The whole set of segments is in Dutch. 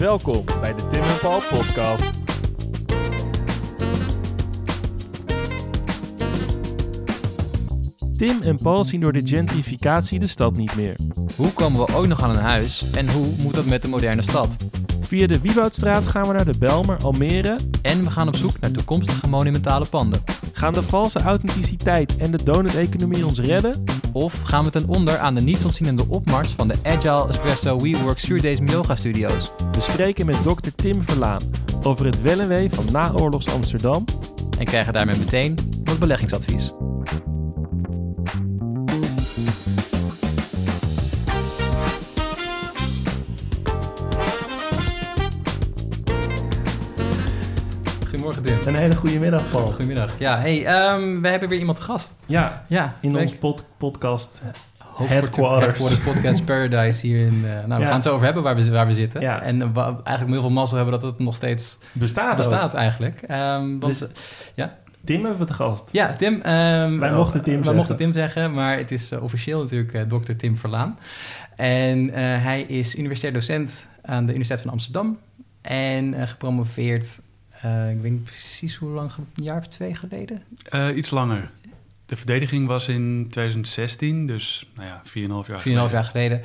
Welkom bij de Tim en Paul podcast. Tim en Paul zien door de gentrificatie de stad niet meer. Hoe komen we ook nog aan een huis en hoe moet dat met de moderne stad? Via de Wieboudstraat gaan we naar de Belmer, Almere. En we gaan op zoek naar toekomstige monumentale panden. Gaan de valse authenticiteit en de donut-economie ons redden? Of gaan we ten onder aan de niet ontzienende opmars van de Agile Espresso WeWork Suurdees Yoga Studios? We spreken met dokter Tim Verlaan over het wel en wee van naoorlogs Amsterdam. En krijgen daarmee meteen wat beleggingsadvies. Goedemorgen Tim. Een hele goede middag, Paul. Goedemiddag. Ja, hey, ehm, we hebben weer iemand te gast. Ja, Ja, in ons pod- podcast. Hoofdkwartier- Headquarters. Headquarters Podcast Paradise hier in... eh, nou, we Ja. gaan het zo over hebben waar we, waar we zitten. Ja. En eh, we eigenlijk heel veel mazzel hebben dat het nog steeds Bestaat, bestaat eigenlijk. Ehm, want, Dus- ja. ook. Tim hebben we te gast. ja, Tim. ehm, Wij mochten Tim wij zeggen. mochten Tim zeggen, maar het is eh, officieel natuurlijk eh dokter Tim Verlaan. En eh, hij is universitair docent aan de Universiteit van Amsterdam. En eh, gepromoveerd, eh, ik weet niet precies hoe lang, een jaar of twee geleden. Eh, iets langer. De verdediging was in 2016, dus nou ja, 4,5 jaar 4,5 jaar geleden.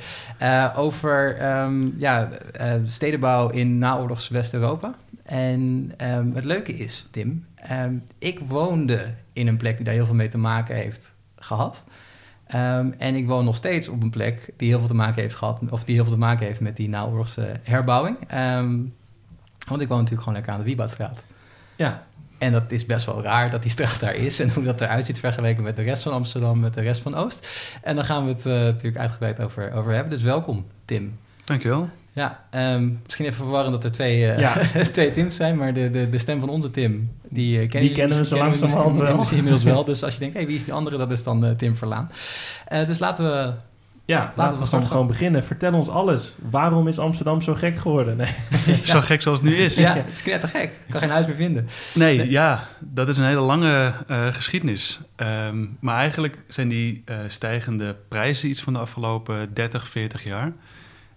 over ehm, ja, eh, stedenbouw in naoorlogs West-Europa. En ehm, het leuke is, Tim, ehm, ik woonde in een plek die daar heel veel mee te maken heeft gehad. En ik woon nog steeds op een plek die heel veel te maken heeft gehad, of die heel veel te maken heeft met die naoorlogse herbouwing. Ehm, want ik woon natuurlijk gewoon lekker aan de Wieboudstraat. Ja, En dat is best wel raar dat die straat daar is en hoe dat eruit ziet vergeleken met de rest van Amsterdam, met de rest van Oost. En daar gaan we het eh, natuurlijk uitgebreid over, over hebben. Dus welkom, Tim. Dankjewel. Ja, ehm, misschien even verwarren dat er twee, Ja. twee Tims zijn, maar de, de, de stem van onze Tim, die, eh, Die kennen we zo langzamerhand wel. misschien inmiddels wel. Dus als je denkt, hé, hey, wie is die andere? Dat is dan Tim Verlaan. Dus laten we... ja Laten laten we we starten. gewoon, beginnen. Vertel ons alles. Waarom is Amsterdam zo gek geworden? Nee. Zo gek zoals het nu is. Ja, het is knettergek. Ik kan geen huis meer vinden. Nee, Nee. ja, dat is een hele lange eh, geschiedenis. Ehm, maar eigenlijk zijn die eh, stijgende prijzen iets van de afgelopen 30, 40 jaar.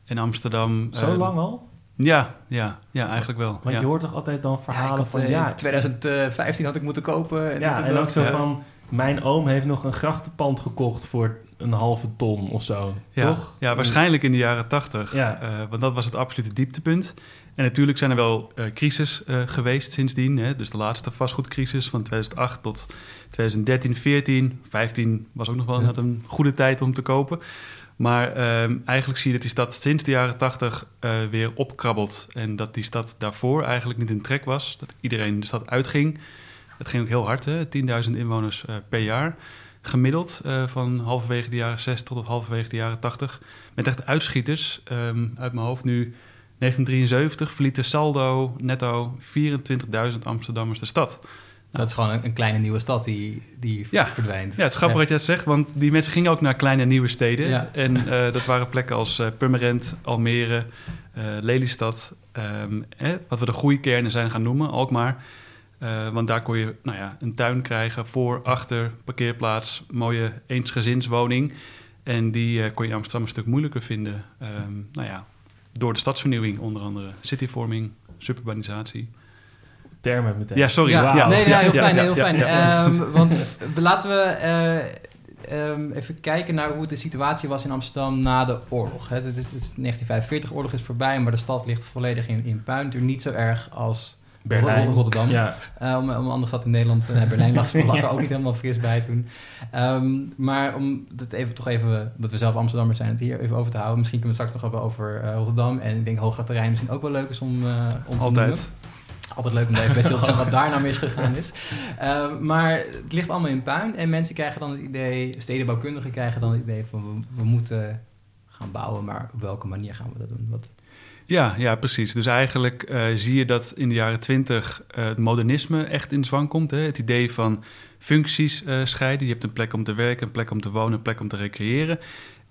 In Amsterdam... Zo ehm, lang al? Ja, ja, ja, eigenlijk wel. Want ja. je hoort toch altijd dan Ja, verhalen had, van... eh, ja, in 2015 had ik moeten kopen. En ja, dit en ook zo Ja. van... Mijn oom heeft nog een grachtenpand gekocht voor een halve ton of zo. Ja, Toch? ja, waarschijnlijk in de jaren 80. Ja. Eh, want dat was het absolute dieptepunt. En natuurlijk zijn er wel eh crisis eh, geweest sindsdien. Hè? Dus de laatste vastgoedcrisis van 2008 tot 2013, 14. 15 was ook nog wel Ja. net een goede tijd om te kopen. Maar ehm, eigenlijk zie je dat die stad sinds de jaren 80 eh, weer opkrabbelt. En dat die stad daarvoor eigenlijk niet in trek was. Dat iedereen de stad uitging. Het ging ook heel hard, hè? 10.000 inwoners per jaar. Gemiddeld eh, van halverwege de jaren 60 tot halverwege de jaren 80. Met echt uitschieters. Ehm, uit mijn hoofd nu 1973 verliet de saldo netto 24.000 Amsterdammers de stad. Dat is gewoon een, kleine nieuwe stad die, die Ja. verdwijnt. Ja, het is grappig dat je dat zegt, want die mensen gingen ook naar kleine nieuwe steden. Ja. En eh, dat waren plekken als eh, Purmerend, Almere, eh, Lelystad. ehm, eh, wat we de groeikernen zijn gaan noemen, Alkmaar. Eh, want daar kon je nou ja, een tuin krijgen voor, achter, parkeerplaats, mooie eensgezinswoning. En die eh, kon je in Amsterdam een stuk moeilijker vinden. Ehm, nou ja, door de stadsvernieuwing onder andere. Cityvorming, suburbanisatie. Termen meteen. Ja, sorry. Ja, nee, ja, heel fijn, ja, heel ja, fijn. ja. Ehm, want we- laten we eh, ehm, even kijken naar hoe de situatie was in Amsterdam na de oorlog. Hè. Het is, het is 1945, oorlog is voorbij, maar de stad ligt volledig in, in puin. Natuurlijk niet zo erg als Berlijn. Rot- Rotterdam. Ja. Eh, om, om een andere stad in Nederland, eh, Berlijn lag, lag er ook niet helemaal fris bij toen. Ehm, maar om het even toch even, dat we zelf Amsterdammers zijn, het hier even over te houden. Misschien kunnen we straks nog hebben over eh, Rotterdam. En ik denk Hoogstraat Rijn misschien ook wel leuk is om, om te noemen. Altijd. Altijd leuk om even bij stil te staan wat daar nou misgegaan is. Eh, maar het ligt allemaal in puin. En mensen krijgen dan het idee, stedenbouwkundigen krijgen dan het idee van we, we moeten gaan bouwen, maar op welke manier gaan we dat doen? Wat, Ja, ja, precies. Dus eigenlijk eh, zie je dat in de jaren twintig eh, het modernisme echt in zwang komt. Hè? Het idee van functies eh, scheiden. Je hebt een plek om te werken, een plek om te wonen, een plek om te recreëren.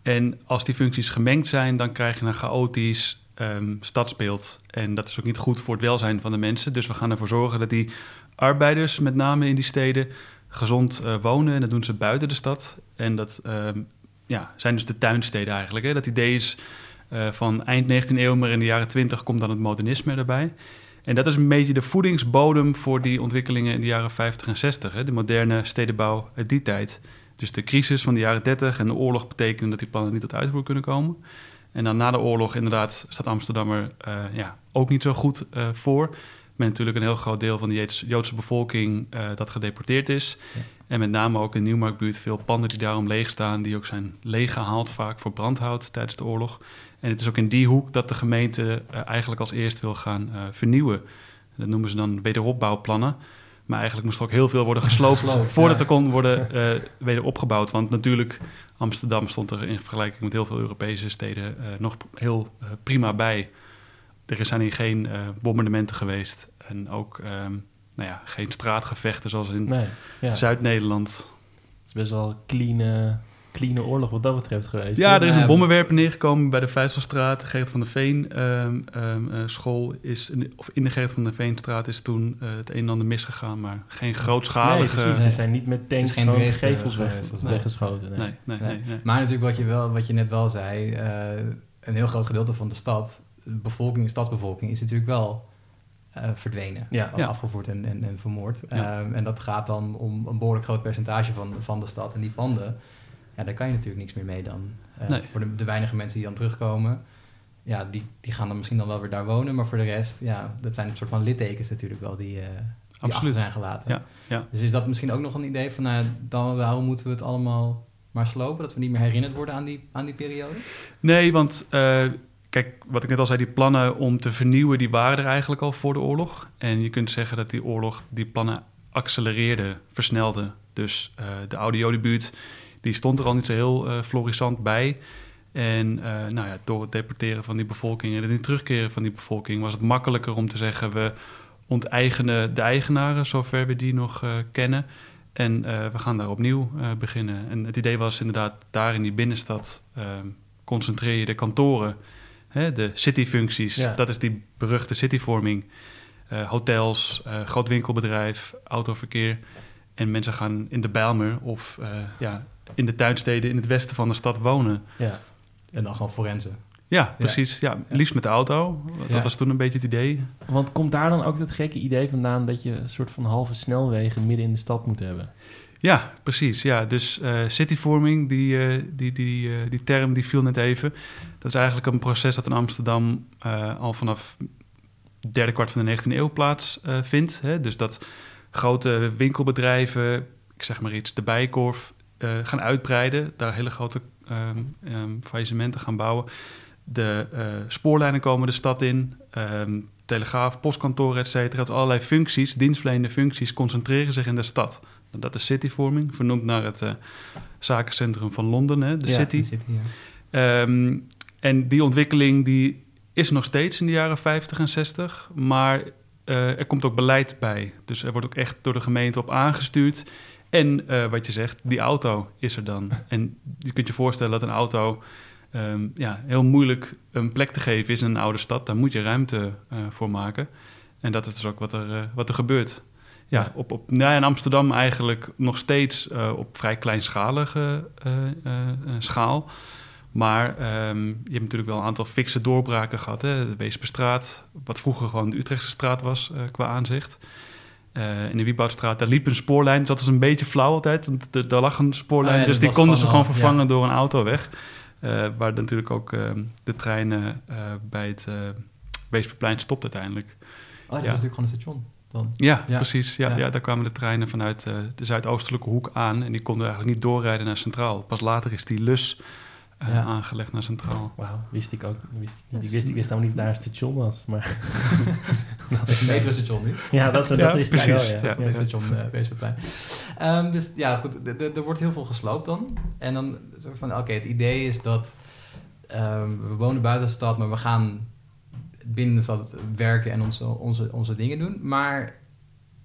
En als die functies gemengd zijn, dan krijg je een chaotisch ehm, stadsbeeld. En dat is ook niet goed voor het welzijn van de mensen. Dus we gaan ervoor zorgen dat die arbeiders, met name in die steden, gezond wonen. En dat doen ze buiten de stad. En dat ehm, ja, zijn dus de tuinsteden eigenlijk. Hè? Dat idee is eh, van eind 19e eeuw, maar in de jaren 20 komt dan het modernisme erbij. En dat is een beetje de voedingsbodem voor die ontwikkelingen in de jaren 50 en 60. Hè? De moderne stedenbouw uit die tijd. Dus de crisis van de jaren 30 en de oorlog betekenen dat die plannen niet tot uitvoer kunnen komen. En dan na de oorlog inderdaad staat Amsterdam er eh, ja, ook niet zo goed uh, voor. Met natuurlijk een heel groot deel van de Joodse bevolking uh, dat gedeporteerd is. Ja. En met name ook in de Nieuwmarktbuurt veel panden die daarom leeg staan... die ook zijn leeggehaald vaak voor brandhout tijdens de oorlog. En het is ook in die hoek dat de gemeente eigenlijk als eerst wil gaan vernieuwen. Dat noemen ze dan wederopbouwplannen. Maar eigenlijk moest er ook heel veel worden gesloopt, voordat ja. er kon worden uh, weder opgebouwd. Want natuurlijk, Amsterdam stond er in vergelijking met heel veel Europese steden uh, nog heel uh, prima bij. Er zijn hier geen bombardementen geweest en ook um, nou ja, geen straatgevechten zoals in nee, ja. Zuid-Nederland. Het is best wel clean clean oorlog wat dat betreft geweest. Ja, er is een bommenwerper neergekomen bij de Vijzelstraat. De Gerrit van der Veen um, um, uh, school is... In de, of in de Gerrit van der Veenstraat is toen uh, het een en ander misgegaan. Maar geen grootschalige... Nee, precies. Er zijn niet met tanks geen gewoon gevels weg, nee. weggeschoten. Nee. Nee, nee, nee. Maar natuurlijk wat je, wel, wat je net wel zei... Uh, een heel groot gedeelte van de stad... De bevolking, de stadsbevolking is natuurlijk wel... Uh, verdwenen, ja. ja. afgevoerd en, en, en vermoord. Ja. Um, en dat gaat dan om een behoorlijk groot percentage van, van de stad. En die panden, ja, daar kan je natuurlijk niks meer mee dan. Uh, nee. Voor de, de, weinige mensen die dan terugkomen, ja, die, die gaan dan misschien dan wel weer daar wonen. Maar voor de rest, ja, dat zijn een soort van littekens natuurlijk wel die, uh, die Absoluut. zijn gelaten. Ja, ja. Dus is dat misschien ook nog een idee van, nou, dan, waarom moeten we het allemaal maar slopen? Dat we niet meer herinnerd worden aan die, aan die periode? Nee, want uh, kijk, wat ik net al zei, die plannen om te vernieuwen, die waren er eigenlijk al voor de oorlog. En je kunt zeggen dat die oorlog die plannen accelereerde, versnelde. Dus uh, de oude Jodenbuurt die stond er al niet zo heel uh, florissant bij. En uh, nou ja, door het deporteren van die bevolking en het terugkeren van die bevolking was het makkelijker om te zeggen: we onteigenen de eigenaren, zover we die nog uh, kennen. En we gaan daar opnieuw beginnen. En het idee was inderdaad, daar in die binnenstad concentreer je de kantoren, hè, de cityfuncties. Ja. Dat is die beruchte cityvorming. hotels, groot winkelbedrijf, autoverkeer. En mensen gaan in de Bijlmer of ja, in de tuinsteden in het westen van de stad wonen. Ja. En dan gewoon forensen. Ja, precies. Ja. ja. liefst met de auto. Dat ja. was toen een beetje het idee. Want komt daar dan ook dat gekke idee vandaan dat je een soort van halve snelwegen midden in de stad moet hebben? Ja, precies. Ja, dus uh, cityvorming, die, uh, die, die, uh, die term die viel net even. Dat is eigenlijk een proces dat in Amsterdam al vanaf derde kwart van de 19e eeuw plaatsvindt. Dus dat grote winkelbedrijven, ik zeg maar iets, de Bijkorf, uh, gaan uitbreiden, daar hele grote um, um, faillissementen gaan bouwen. De uh, spoorlijnen komen de stad in, um, telegraaf, postkantoren, et cetera. Allerlei functies, dienstverlenende functies, concentreren zich in de stad. Dat is cityvorming, vernoemd naar het uh, zakencentrum van Londen, hè, de ja, City. De city ja. en die ontwikkeling die is nog steeds in de jaren 50 en 60, maar er komt ook beleid bij. Dus er wordt ook echt door de gemeente op aangestuurd. En uh, wat je zegt, die auto is er dan. En je kunt je voorstellen dat een auto um, ja, heel moeilijk een plek te geven is in een oude stad. Daar moet je ruimte uh, voor maken. En dat is dus ook wat er, uh, wat er gebeurt. Ja, ja. Op, op, nou, in Amsterdam eigenlijk nog steeds op vrij kleinschalige schaal. Maar um, je hebt natuurlijk wel een aantal fikse doorbraken gehad. Hè? De Weesperstraat, wat vroeger gewoon de Utrechtse straat was qua aanzicht. Uh, in de Wieboudstraat, daar liep een spoorlijn. Dus dat was een beetje flauw altijd, want daar lag een spoorlijn. Oh ja, dus die konden ze gewoon vervangen ja. door een auto weg. Uh, waar natuurlijk ook uh, de treinen bij het Weesperplein stopt uiteindelijk. Oh, dat was natuurlijk gewoon een station dan? Ja, precies. Ja, ja. daar kwamen de treinen vanuit de zuidoostelijke hoek aan. En die konden eigenlijk niet doorrijden naar Centraal. Pas later is die lus uh, ja. aangelegd naar Centraal. Wauw, wist ik ook wist ik niet. Ik wist, ik wist nou niet daar een station was, maar... dat is een metrostation nu. Ja, dat, dat ja, is precies. Wel, ja. Dat is station uh, Weesperplein. Um, dus ja, goed, er wordt heel veel gesloopt dan. En dan van, oké, okay, het idee is dat um, we wonen buiten de stad, maar we gaan binnen de stad werken en onze, onze, onze dingen doen. Maar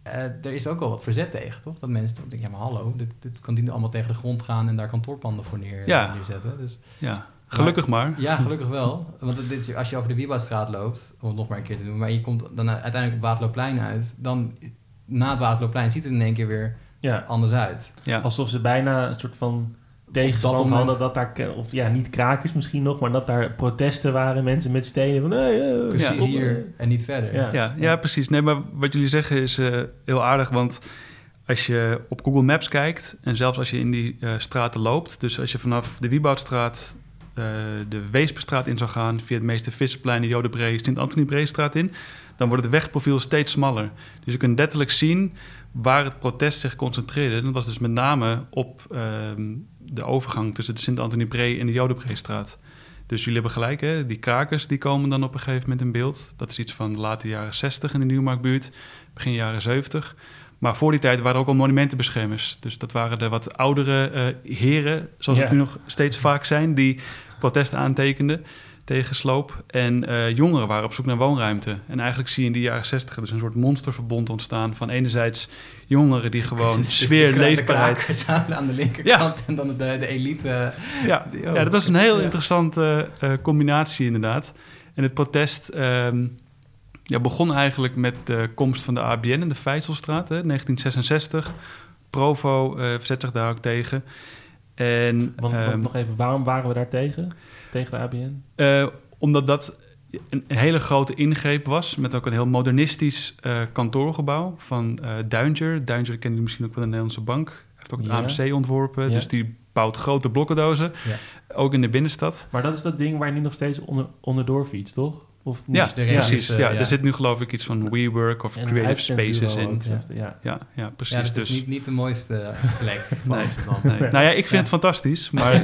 uh, er is ook wel wat verzet tegen, toch? Dat mensen denken, ja maar hallo, dit, dit kan die allemaal tegen de grond gaan en daar kantoorpanden voor neer, ja. neerzetten. Dus, ja, gelukkig maar. maar. Ja, gelukkig wel. Want dit is, als je over de Wiebouwstraat loopt, om het nog maar een keer te doen, maar je komt dan uiteindelijk op Waterloopplein uit, dan na het Waterloopplein ziet het in één keer weer ja. anders uit. Ja. Alsof ze bijna een soort van tegenstand moment- hadden dat daar, of ja, niet krakers misschien nog, maar dat daar protesten waren, mensen met stenen van, hey, eh, Precies hier en niet verder. Ja. Ja, ja, precies. Nee, maar wat jullie zeggen is eh, heel aardig, want als je op Google Maps kijkt en zelfs als je in die eh, straten loopt, dus als je vanaf de Wieboudstraat eh, de Weesperstraat in zou gaan, via het meeste Visserplein, de Jodenbree, Sint-Antonie-Breestraat in, dan wordt het wegprofiel steeds smaller. Dus je kunt letterlijk zien waar het protest zich concentreerde. En dat was dus met name op ehm, de overgang tussen de Sint-Antonie-Bree en de Jodenbreestraat. Dus jullie hebben gelijk, hè? die krakers die komen dan op een gegeven moment in beeld. Dat is iets van de late jaren 60 in de Nieuwmarktbuurt, begin jaren 70. Maar voor die tijd waren er ook al monumentenbeschermers. Dus dat waren de wat oudere eh, heren, zoals Ja. het nu nog steeds vaak zijn, die protesten aantekenden tegen sloop. En eh, jongeren waren op zoek naar woonruimte. En eigenlijk zie je in die jaren 60 dus een soort monsterverbond ontstaan van enerzijds jongeren die gewoon Dus de sfeer, de leefbaarheid... aan, aan de linkerkant en dan de, de elite. eh, Ja, Die- ja, dat was een heel Ja. interessante eh, combinatie inderdaad. En het protest ehm, ja, begon eigenlijk met de komst van de ABN in de Vijzelstraat, hè, 1966. Provo eh, verzet zich daar ook tegen. En, Want, want ehm, nog even, waarom waren we daar tegen? Tegen de ABN? eh, omdat dat een, hele grote ingreep was, met ook een heel modernistisch eh, kantoorgebouw van eh Duinger. Duinger jullie misschien ook van de Nederlandse Bank. Hij heeft ook het Ja. AMC ontworpen, Ja. dus die bouwt grote blokkendozen, Ja. ook in de binnenstad. Maar dat is dat ding waar je nu nog steeds onder, onderdoor fietst, toch? Of niet? Ja, Dus de precies. realistische, ja, ja. Er zit nu geloof ik iets van WeWork of En Creative Spaces in. ook, ja. Ja, ja, precies. ja, dat dus, is niet, niet de mooiste plek van Nee. Amsterdam. nee. Nou ja, ik vind Ja. het fantastisch, maar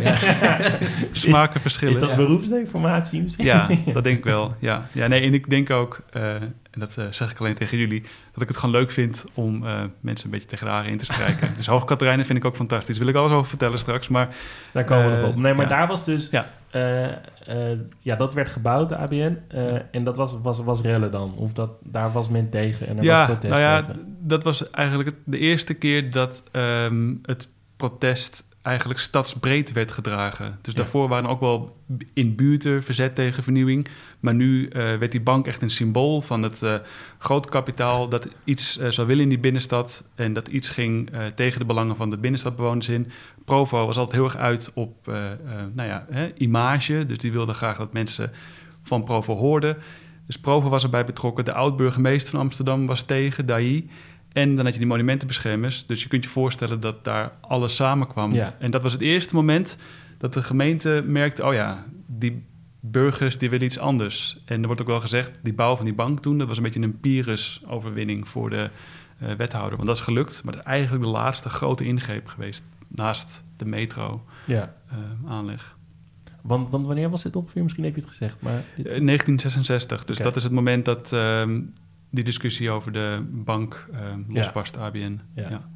smaken Is verschillen. dat Ja. beroepsdeformatie misschien? Ja, dat denk ik wel. Ja, ja nee, en ik denk ook, eh, en dat eh, zeg ik alleen tegen jullie, dat ik het gewoon leuk vind om eh, mensen een beetje tegen de haren in te strijken. dus Hoogkaterijnen vind ik ook fantastisch. Daar wil ik alles over vertellen straks. Maar Daar komen we Eh, nog op. Nee, maar ja. daar was dus... Ja. eh, eh, ja, dat werd gebouwd, de ABN. eh, en dat was, was, was rellen dan? Of dat, daar was men tegen en er was ja, protest nou ja, tegen? dat was eigenlijk het- de eerste keer dat ehm, het protest eigenlijk stadsbreed werd gedragen. Dus Ja. daarvoor waren ook wel in buurten verzet tegen vernieuwing. Maar nu eh, werd die bank echt een symbool van het eh groot kapitaal dat iets eh, zou willen in die binnenstad. En dat iets ging tegen de belangen van de binnenstadbewoners in. Provo was altijd heel erg uit op nou ja, hè, image. Dus die wilde graag dat mensen van Provo hoorden. Dus Provo was erbij betrokken. De oud-burgemeester van Amsterdam was tegen, Dailly. En dan had je die monumentenbeschermers. Dus je kunt je voorstellen dat daar alles samenkwam. Ja. En dat was het eerste moment dat de gemeente merkte... oh ja, die burgers die willen iets anders. En er wordt ook wel gezegd, die bouw van die bank toen... dat was een beetje een Pyrrhus-overwinning voor de eh, wethouder. Want dat is gelukt, maar dat is eigenlijk de laatste grote ingreep geweest... naast de metro-aanleg. Ja. Want, want wanneer was dit ongeveer? Misschien heb je het gezegd, maar... Eh, 1966. Dus Oké. dat is het moment dat ehm, die discussie over de bank ehm losbarst, ABN. Ja. Ja.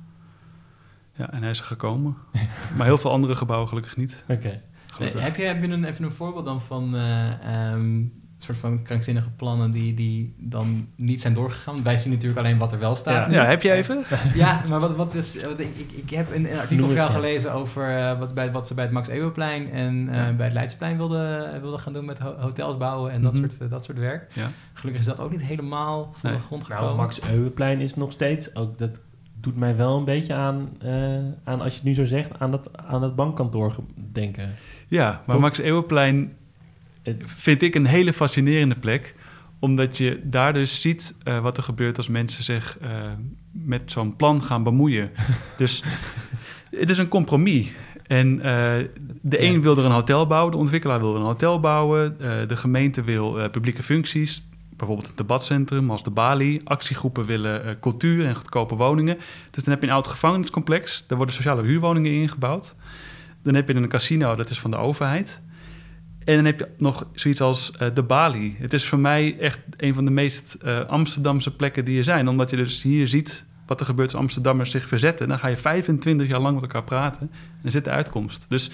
ja. en hij is er gekomen. maar heel veel andere gebouwen gelukkig niet. Oké. Heb je, heb je een, even een voorbeeld dan van eh, ehm, soort van krankzinnige plannen die, die dan niet zijn doorgegaan? Wij zien natuurlijk alleen wat er wel staat. ja, heb je even? Ja, maar wat, wat is. Wat ik, ik, heb een, een artikel van jou ja. gelezen over eh, wat, bij, wat ze bij het Max Eeuwenplein en eh, Ja. bij het Leidseplein wilden, wilden gaan doen met ho- hotels bouwen en dat, Mhm. soort, dat soort werk. Ja. Gelukkig is dat ook niet helemaal van Nee. de grond gekomen. Nou, Max Euwenplein is nog steeds... Ook, dat doet mij wel een beetje aan, eh, aan als je het nu zo zegt, aan dat, aan het bankkantoor denken. Ja, maar Toch? Max Eeuwenplein vind ik een hele fascinerende plek. Omdat je daar dus ziet eh, wat er gebeurt als mensen zich eh, met zo'n plan gaan bemoeien. dus het is een compromis. En eh, de een wil er een hotel bouwen, de ontwikkelaar wil er een hotel bouwen. eh, de gemeente wil eh, publieke functies, bijvoorbeeld een debatcentrum als de Bali. Actiegroepen willen eh, cultuur en goedkope woningen. Dus dan heb je een oud gevangeniscomplex, daar worden sociale huurwoningen ingebouwd. Dan heb je een casino, dat is van de overheid. En dan heb je nog zoiets als eh, de Bali. Het is voor mij echt een van de meest eh, Amsterdamse plekken die er zijn. Omdat je dus hier ziet wat er gebeurt als Amsterdammers zich verzetten. Dan ga je 25 jaar lang met elkaar praten. En dan zit de uitkomst. Dus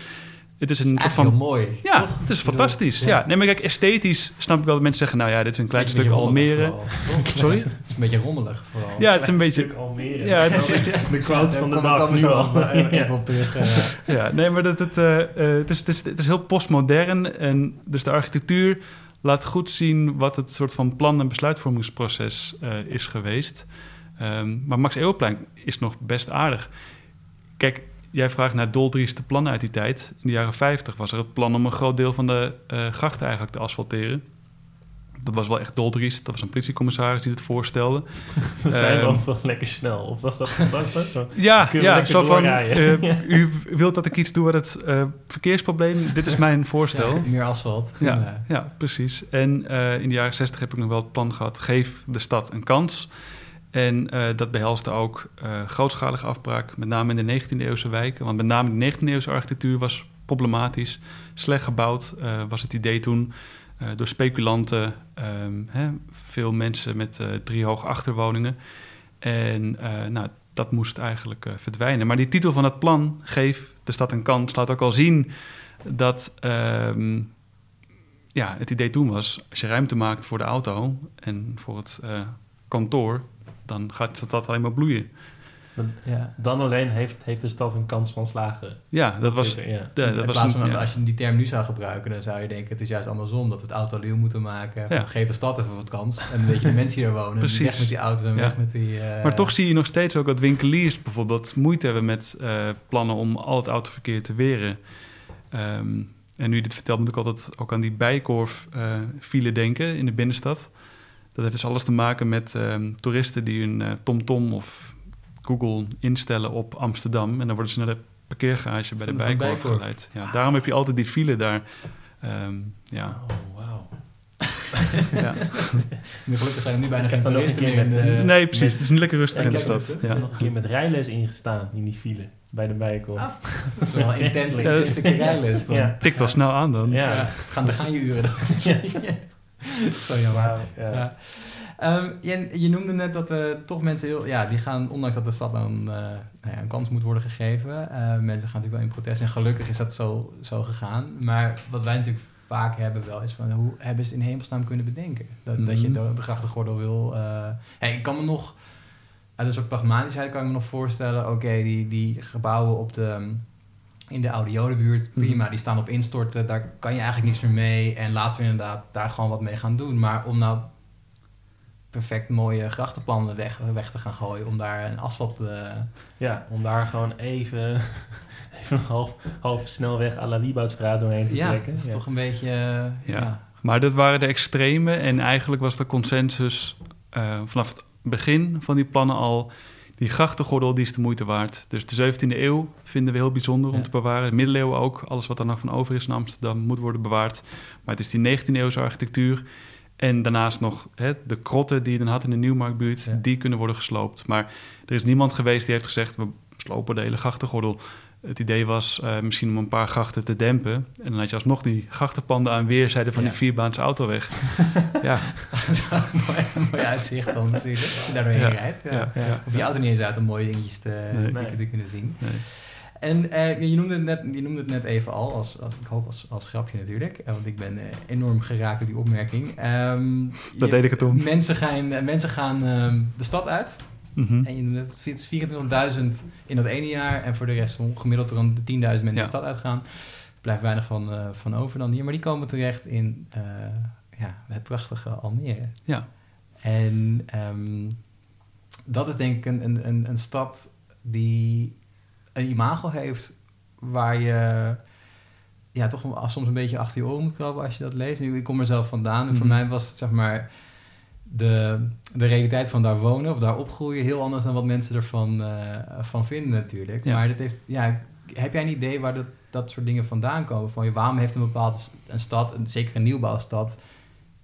het is een soort van... heel mooi. Ja, toch? het is fantastisch. Ja. Nee, maar kijk, esthetisch snap ik wel dat mensen zeggen... nou ja, dit is een klein Een stuk Almere. vooral? Sorry? Het is een beetje rommelig vooral. Ja, het is een beetje... stuk Almere. Ja, het is- de quote van de dag nu al. even Ja. op terug. eh. Ja, nee, maar dat, het, eh, eh, het, is, het, is, het is heel postmodern. En dus de architectuur laat goed zien wat het soort van plan- en besluitvormingsproces eh, is geweest. Ehm, maar Max Eeuwenplein is nog best aardig. Kijk, jij vraagt naar doldrieste plannen uit die tijd. In de jaren 50 was er het plan om een groot deel van de uh, grachten eigenlijk te asfalteren. Dat was wel echt doldriest. Dat was een politiecommissaris die het voorstelde. dat zijn um, wel wel lekker snel. Of was dat gedacht? Zo, ja, ja zo van... Uh, u wilt dat ik iets doe wat het uh, verkeersprobleem... Dit is mijn voorstel. Ja, meer asfalt. Ja, ja. precies. En uh, in de jaren 60 heb ik nog wel het plan gehad... geef de stad een kans. En dat behelste ook grootschalige afbraak... met name in de 19e eeuwse wijken. Want met name de 19e eeuwse architectuur was problematisch. Slecht gebouwd was het idee toen... Uh, door speculanten, um, hè, veel mensen met uh, drie hoge achterwoningen. En uh, nou, dat moest eigenlijk verdwijnen. Maar die titel van het plan, Geef de stad een kans, laat ook al zien dat um, ja, het idee toen was... als je ruimte maakt voor de auto en voor het kantoor... dan gaat dat alleen maar bloeien. Ja. Dan alleen heeft, heeft de stad een kans van slagen. Ja, dat, was... ja. De, dat was van, als je die term nu zou gebruiken, dan zou je denken... het is juist andersom, dat we het autoluw moeten maken. Geef de stad even wat kans. En dan weet je de mensen die er wonen. Precies. Weg met die auto's en weg met die... Uh... Maar toch zie je nog steeds ook dat winkeliers bijvoorbeeld... moeite hebben met uh, plannen om al het autoverkeer te weren. Um, en nu je dit vertelt, moet ik altijd ook aan die bijkorf uh, file denken in de binnenstad. Dat heeft dus alles te maken met um, toeristen die hun TomTom -tom of Google instellen op Amsterdam. En dan worden ze naar de parkeergarage bij de Bijkorf geleid. Ja, Daarom heb je altijd die file daar. Um, ja. Oh, wauw. ja. nu gelukkig zijn er nu bijna geen toeristen meer in de... Nee, precies. het is nu lekker rustig in de stad. Ik heb nog een keer met rijles ingestaan in die file bij de Bijkorf. Ah, dat is wel intens, intens keer rijles. Dan. Ja. Tikt wel snel aan dan. Ja. ja. Gaan, dan gaan je uren. Zo jammer. Wow, ja. Um, je, je, noemde net dat uh, toch mensen heel... Ja, die gaan, ondanks dat de stad dan uh, nou ja, een kans moet worden gegeven... Uh, mensen gaan natuurlijk wel in protest. En gelukkig is dat zo, zo gegaan. Maar wat wij natuurlijk vaak hebben wel is van... Hoe hebben ze in hemelsnaam kunnen bedenken? Dat, mm -hmm. dat je mhm. de grachtengordel wil... Hey, ik kan me nog... Uit een soort pragmatischheid kan ik me nog voorstellen... Oké, okay, die, die gebouwen op de in de oude Jodenbuurt, mhm. prima, die staan op instorten, daar kan je eigenlijk niets meer mee. En laten we inderdaad daar gewoon wat mee gaan doen. Maar om nou perfect mooie grachtenplannen weg, weg te gaan gooien om daar een asfalt te... Eh, ja, om daar gewoon even, even een half, half snelweg à la Wieboudstraat doorheen te ja, trekken. Dat is toch een beetje... Ja. ja. Maar dat waren de extreme en eigenlijk was de consensus uh, vanaf het begin van die plannen al... Die grachtengordel die is de moeite waard. Dus de 17e eeuw vinden we heel bijzonder om te bewaren. De middeleeuwen ook. Alles wat er nog van over is in Amsterdam moet worden bewaard. Maar het is die 19e eeuwse architectuur en daarnaast nog hè, de krotten die je dan had in de Nieuwmarktbuurt, die kunnen worden gesloopt. Maar er is niemand geweest die heeft gezegd, we slopen de hele grachtengordel. Het idee was uh, misschien om een paar grachten te dempen. En dan had je alsnog die grachtenpanden aan weerszijden van ja. die vierbaanse autoweg. ja. dat is een mooi, mooi uitzicht dan natuurlijk, als je daar doorheen ja. rijdt. Ja. Of je auto niet eens uit om mooie dingetjes te, nee. te kunnen zien. Nee. En uh, je, noemde het net, je noemde het net even al, als, als, ik hoop als, als grapje natuurlijk. Uh, want ik ben uh, enorm geraakt door die opmerking. Um, dat je, deed ik het om. Mensen gaan, mensen gaan um, de stad uit. Mm -hmm. En het 24.000 in dat ene jaar. En voor de rest gemiddeld rond 10.000 mensen ja. de stad uitgaan. Er blijft weinig van, van over dan hier. Maar die komen terecht in ja, het prachtige Almere. Ja. En um, dat is denk ik een, een, een stad die een imago heeft waar je ja, toch soms een beetje achter je oren moet krabben als je dat leest. Nu, ik kom er zelf vandaan en voor mhm. mij was zeg maar de, de realiteit van daar wonen of daar opgroeien heel anders dan wat mensen ervan uh, van vinden natuurlijk. Maar dat heeft, ja, heb jij een idee waar dat, dat soort dingen vandaan komen? Van, waarom heeft een bepaalde een stad, zeker een nieuwbouwstad,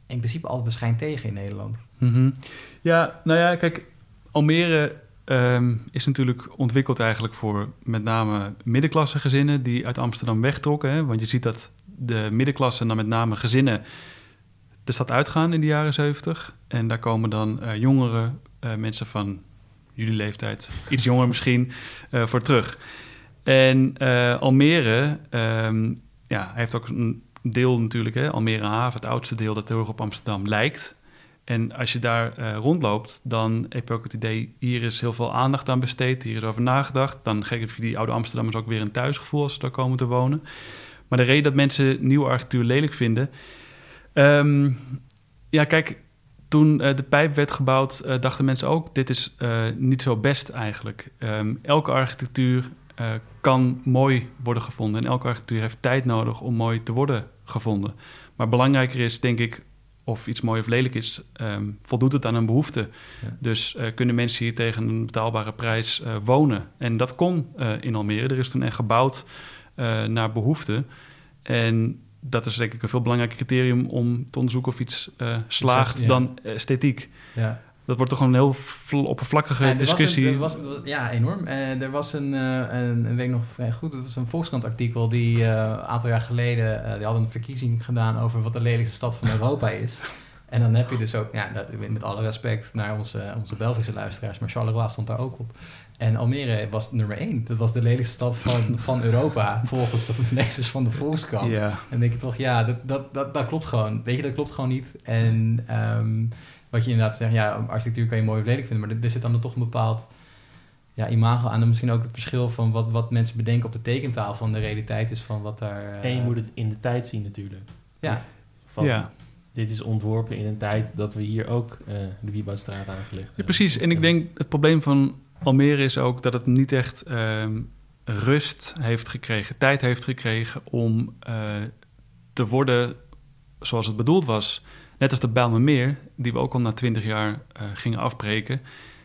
in principe altijd de schijn tegen in Nederland? Mm -hmm. Ja, nou ja, kijk, Almere um, is natuurlijk ontwikkeld eigenlijk voor met name middenklasse gezinnen die uit Amsterdam wegtrokken. Hè? Want je ziet dat de middenklasse en dan met name gezinnen de stad uitgaan in de jaren 70. En daar komen dan uh, jongere uh, mensen van jullie leeftijd, iets jonger misschien, uh, voor terug. En Almere um, ja, heeft ook een deel natuurlijk, hè, Almere Haven, het oudste deel dat heel erg op Amsterdam lijkt. En als je daar rondloopt, dan heb je ook het idee... hier is heel veel aandacht aan besteed, hier is over nagedacht. Dan geef je die oude Amsterdammers ook weer een thuisgevoel... als ze daar komen te wonen. Maar de reden dat mensen nieuwe architectuur lelijk vinden... Um, ja, kijk, toen uh, de pijp werd gebouwd, uh, dachten mensen ook... dit is niet zo best eigenlijk. Um, elke architectuur eh, kan mooi worden gevonden. En elke architectuur heeft tijd nodig om mooi te worden gevonden. Maar belangrijker is, denk ik, of iets mooi of lelijk is, ehm, voldoet het aan een behoefte. Ja. Dus eh, kunnen mensen hier tegen een betaalbare prijs eh, wonen? En dat kon eh, in Almere. Er is toen echt gebouwd eh, naar behoefte. En dat is denk ik een veel belangrijker criterium om te onderzoeken of iets eh, slaagt ja. dan esthetiek. Ja. Dat wordt toch gewoon een heel vl- oppervlakkige Ja, er discussie. een- was, was- ja, enorm. Eh, er was een, eh een, een week nog vrij goed. Het was een Volkskrant-artikel die een aantal jaar geleden... die hadden een verkiezing gedaan over wat de lelijkste stad van Europa is. En dan heb je dus ook, ja, met alle respect naar onze, onze Belgische luisteraars, maar Charleroi stond daar ook op. En Almere was nummer één. Dat was de lelijkste stad van, van Europa, volgens de lezers van de Volkskrant. Ja, En dan denk je toch, ja, dat, dat, dat, dat klopt gewoon. Weet je, dat klopt gewoon niet. En ehm, wat je inderdaad zegt, ja, architectuur kan je mooi of lelijk vinden, maar er, er zit dan toch een bepaald ja, imago aan. En misschien ook het verschil van wat, wat mensen bedenken op de tekentaal van de realiteit is van wat daar... eh, En je moet het in de tijd zien natuurlijk. Ja, Van, ja. Dit is ontworpen in een tijd dat we hier ook eh, de Wieboudstraat aangelegd Ja, hebben. precies. En ik denk het probleem van Almere is ook dat het niet echt ehm, rust heeft gekregen, tijd heeft gekregen om eh, te worden zoals het bedoeld was. Net als de Bijlmermeer, die we ook al na twintig jaar eh, gingen afbreken,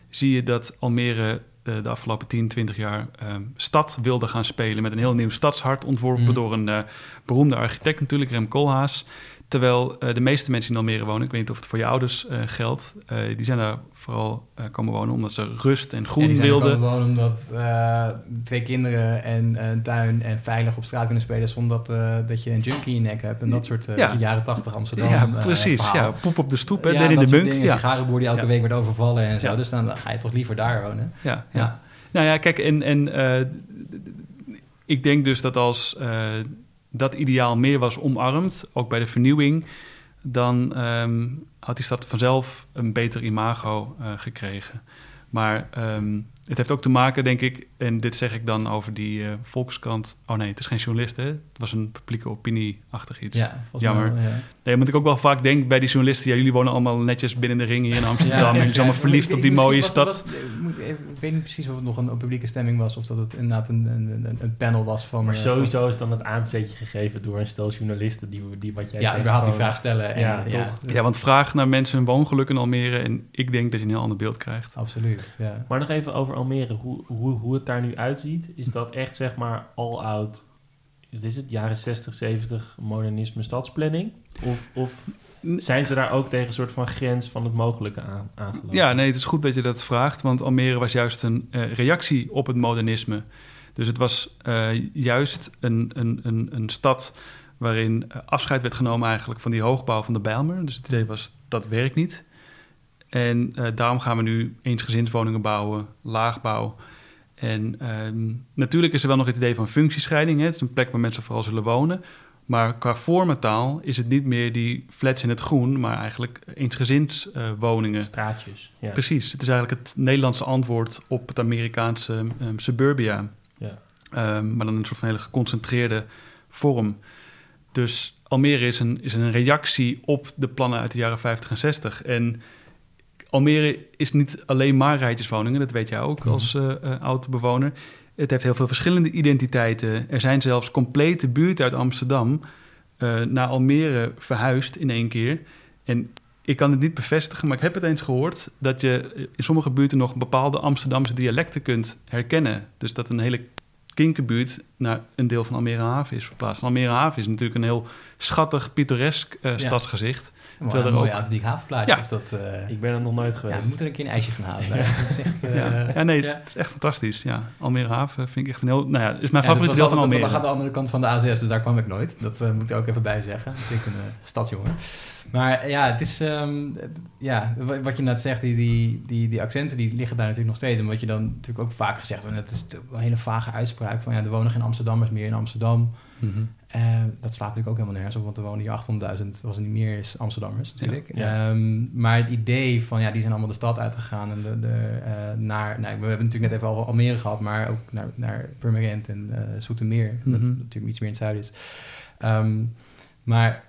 zie je dat Almere eh, de afgelopen 10, 20 jaar ehm, stad wilde gaan spelen met een heel nieuw stadshart ontworpen Mhm. door een beroemde architect natuurlijk, Rem Koolhaas. Terwijl eh, de meeste mensen in Almere wonen, ik weet niet of het voor je ouders eh, geldt, eh, die zijn daar vooral komen wonen omdat ze rust en groen en die zijn wilden. komen wonen omdat twee kinderen en een tuin en veilig op straat kunnen spelen zonder dat, dat je een junkie in je nek hebt. En dat soort Ja. jaren tachtig Amsterdam ja, precies. Ja, poep op de stoep, hè, Ja, in de bunk. dingen. Ja, sigarenboer die elke Ja. week wordt overvallen en zo. Dus dan ga je toch liever daar wonen. ja, ja. Ja. Nou ja, kijk, en, en ik denk dus dat als dat ideaal meer was omarmd, ook bij de vernieuwing, dan ehm, had die stad vanzelf een beter imago eh, gekregen. Maar ehm, het heeft ook te maken, denk ik, en dit zeg ik dan over die eh, Volkskrant. Oh nee, het is geen journalist, hè? Het was een publieke opinie-achtig iets. Ja, Jammer. wel, ja. Nee, want ik ook wel vaak denk bij die journalisten, ja, jullie wonen allemaal netjes binnen de ring hier in Amsterdam. en jullie zijn allemaal verliefd op die mooie stad. moet ik weet niet precies of het nog een, een publieke stemming was of dat het inderdaad een, een, een, een panel was van... Maar eh, sowieso is dan het aanzetje gegeven door een stel journalisten die, die wat jij ja, zegt. überhaupt die vraag stellen. En, Ja, ja, toch. Ja, want vraag naar mensen hun woongeluk in Almere en ik denk dat je een heel ander beeld krijgt. Absoluut, ja. Maar nog even over Almere. Hoe, hoe, hoe het daar nu uitziet. Is dat echt zeg maar all-out... Wat is het? Jaren 60, 70 modernisme stadsplanning? Of, of zijn ze daar ook tegen een soort van grens van het mogelijke aan, aangelopen? Ja, nee, het is goed dat je dat vraagt, want Almere was juist een eh, reactie op het modernisme. Dus het was eh, juist een, een, een, een stad waarin eh, afscheid werd genomen eigenlijk van die hoogbouw van de Bijlmer. Dus het idee was, dat werkt niet. En eh, daarom gaan we nu eensgezinswoningen bouwen, laagbouw. En ehm, natuurlijk is er wel nog het idee van functiescheiding. Hè? Het is een plek waar mensen vooral zullen wonen. Maar qua vormentaal is het niet meer die flats in het groen, maar eigenlijk eensgezinswoningen. Straatjes. Ja. Precies, het is eigenlijk het Nederlandse antwoord op het Amerikaanse ehm, suburbia. Ja. Ehm, maar dan een soort van hele geconcentreerde vorm. Dus Almere is een, is een reactie op de plannen uit de jaren 50 en 60. En Almere is niet alleen maar rijtjeswoningen, dat weet jij ook Mhm. als eh eh, oud-bewoner. Het heeft heel veel verschillende identiteiten. Er zijn zelfs complete buurten uit Amsterdam eh, naar Almere verhuisd in één keer. En ik kan het niet bevestigen, maar ik heb het eens gehoord dat je in sommige buurten nog bepaalde Amsterdamse dialecten kunt herkennen. Dus dat een hele kinkerbuurt naar een deel van Almere Haven is verplaatst. Almere Haven is natuurlijk een heel schattig, pittoresk eh, Ja. stadsgezicht. Terwijl Terwijl een er mooi ook- authentiek havenplaatje Ja. is dat... eh, Ik ben er nog nooit ja, geweest. we moeten een keer een ijsje gaan halen. Dat is echt, eh, ja. ja, nee, ja. het is echt fantastisch. Ja, Almere Haven vind ik echt een heel... Nou ja, is mijn Ja, favoriete dat deel van Almere. Dat gaat de andere kant van de A6, dus daar kwam ik nooit. Dat moet ik ook even bij zeggen. Ik ben een uh, stadsjongen. Maar ja, het is... ehm, ja, wa- wat je net zegt, die, die, die, die accenten die liggen daar natuurlijk nog steeds. En wat je dan natuurlijk ook vaak gezegd wordt, en het is een hele vage uitspraak van... ja, er wonen geen Amsterdammers meer in Amsterdam. Mhm. Eh, dat slaat natuurlijk ook helemaal nergens op, want er wonen hier 800.000, was er niet meer is Amsterdammers natuurlijk. Ja. Ehm, maar het idee van, ja, die zijn allemaal de stad uitgegaan en de, de, eh, naar, nou, we hebben natuurlijk net even al Almere gehad, maar ook naar, naar Purmerend en eh Zoetermeer, wat Mhm. natuurlijk iets meer in het zuiden is. Ehm, maar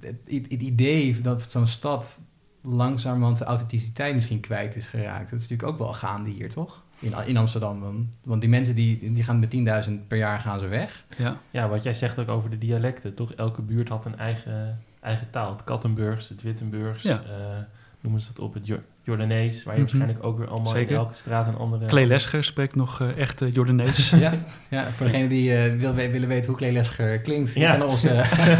het, het- het idee dat zo'n stad langzamerhand zijn authenticiteit misschien kwijt is geraakt, dat is natuurlijk ook wel gaande hier, toch? In, in Amsterdam. dan. Want die mensen die, die gaan met 10.000 per jaar gaan ze weg. Ja, Ja, wat jij zegt ook over de dialecten, toch? Elke buurt had een eigen, eigen taal. Het Kattenburgs, het Wittenburgs, Ja. eh, noemen ze dat op, het Jo- Jordanees, waar je Mhm. waarschijnlijk ook weer allemaal Zeker. in elke straat een andere... Klee Lesger spreekt nog eh, echt eh, Jordanees. Ja, ja voor degene die eh, wil, willen weten hoe Kleelesger klinkt, Ja. je kan onze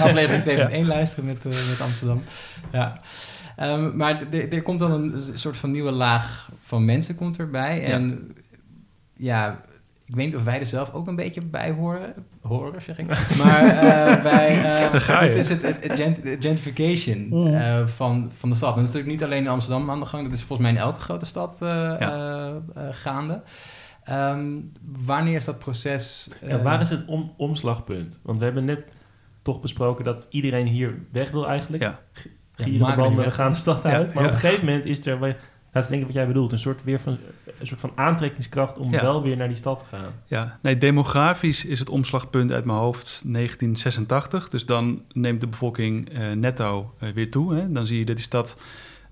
aflevering 2.1 luisteren met, met Amsterdam. Ja. Ehm, maar er- komt dan een soort van nieuwe laag van mensen komt erbij. En ja, ik weet niet of wij er zelf ook een beetje bij horen. Horen, zeg ik. Maar eh, bij... eh, Daar ga je. Het is het, het, het gent- het gentrification Mhm. eh, van, van de stad. En dat is natuurlijk niet alleen in Amsterdam aan de gang. Dat is volgens mij in elke grote stad eh, Ja. eh, eh, gaande. Ehm, wanneer is dat proces... Ja, eh, waar is het om, omslagpunt? Want we hebben net toch besproken dat iedereen hier weg wil eigenlijk. Ja. Gieren maak de maar banden, niet we gaan de stad uit. Maar op een gegeven moment is er, dat is denk ik wat jij bedoelt, een soort, weer van, een soort van aantrekkingskracht om wel weer naar die stad te gaan. Ja, nee, demografisch is het omslagpunt uit mijn hoofd 1986. Dus dan neemt de bevolking eh, netto eh, weer toe. Hè. Dan zie je dat die stad